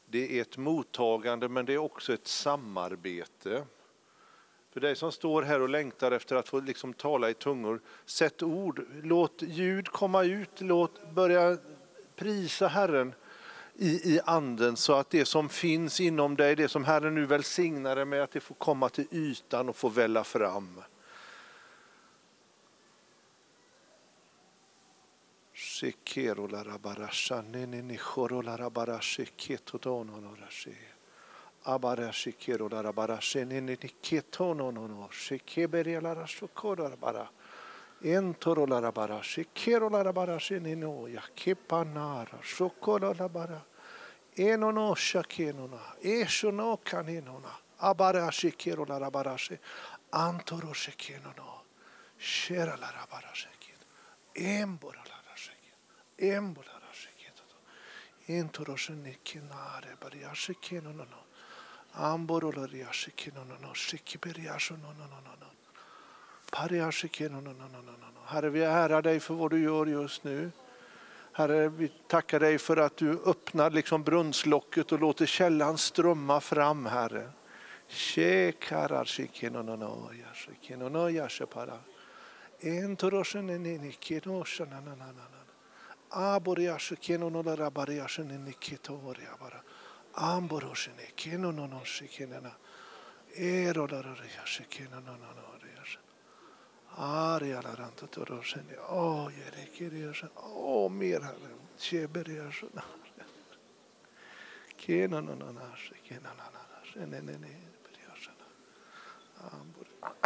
det är ett mottagande men det är också ett samarbete. För dig som står här och längtar efter att få liksom tala i tungor, sätt ord, låt ljud komma ut, låt börja prisa Herren i, i anden så att det som finns inom dig, det som Herren nu välsignar dig med, att det får komma till ytan och få välla fram. Shekero la rabarasha nene ni choro la rabarashe ketotono no rashe. Abara shekero la rabarashe nene ni ketono no no shekebere la rashokoro la bara. Entoro la rabara shekero la rabarashe nene o ya kepanara shokoro la bara. Eno no shakeno na esho no kaneno na. Abara shekero la rabarashe. Antoro shekeno no. Shera la rabarashe. Embora la rasheke. Embora rasheke. Intoro no no. bari asheke no no no. Herre, vi ärar dig för vad du gör just nu. Herre, vi tackar dig för att du öppnar liksom brunnslocket och låter källan strömma fram, Herre. aboriaşı kenonolara bariaşını nikito oriabara. Amboroşını kenononon şikenena. Erolara riyaşı kenononon oriyaşı. Arialara tutoroşını. O yere kiriyaşı. O mirharı. Çeberiyaşı. Kenononon aşı. Kenononon aşı. Ne ne ne. Bariyaşına. Amboroşını.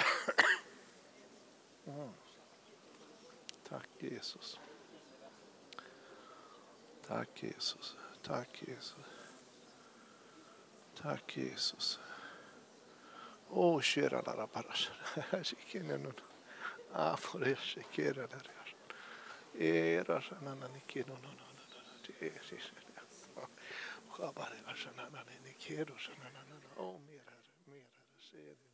Tack Jesus. Tack Jesus. Tack Jesus. Tack Jesus. Åh, kära lara parash. Shikenenon. Amoresh, kera där. Era shanana nikenonon. Det är Chabare shanana nikero shanana. Åh, mer Herre, mer Herre. Se det. Aria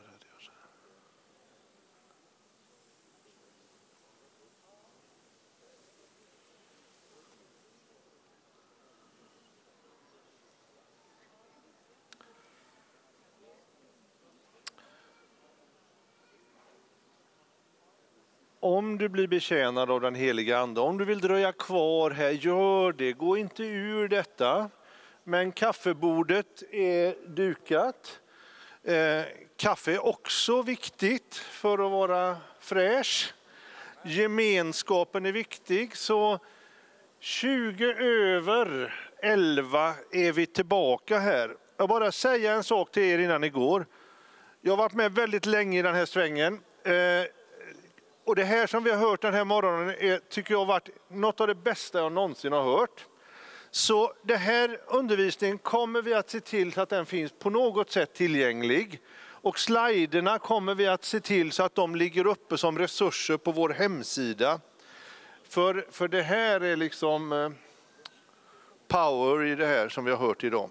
Om du blir betjänad av den heliga Ande, om du vill dröja kvar här, gör det. Gå inte ur detta. Men kaffebordet är dukat. Eh, kaffe är också viktigt för att vara fräsch. Gemenskapen är viktig. Så 20 över 11 är vi tillbaka här. Jag bara säga en sak till er innan ni går. Jag har varit med väldigt länge i den här svängen. Eh, och det här som vi har hört den här morgonen är, tycker jag har varit något av det bästa jag någonsin har hört. Så den här undervisningen kommer vi att se till att den finns på något sätt tillgänglig. Och sliderna kommer vi att se till så att de ligger uppe som resurser på vår hemsida. För, för det här är liksom eh, power i det här som vi har hört idag.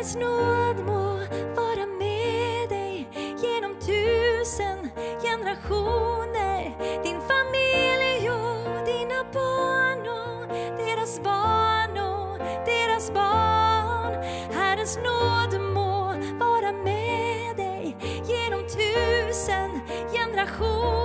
Guds nåd må vara med dig genom tusen generationer. Din familj och dina barn och deras barn och deras barn. Herrens nåd må vara med dig genom tusen generationer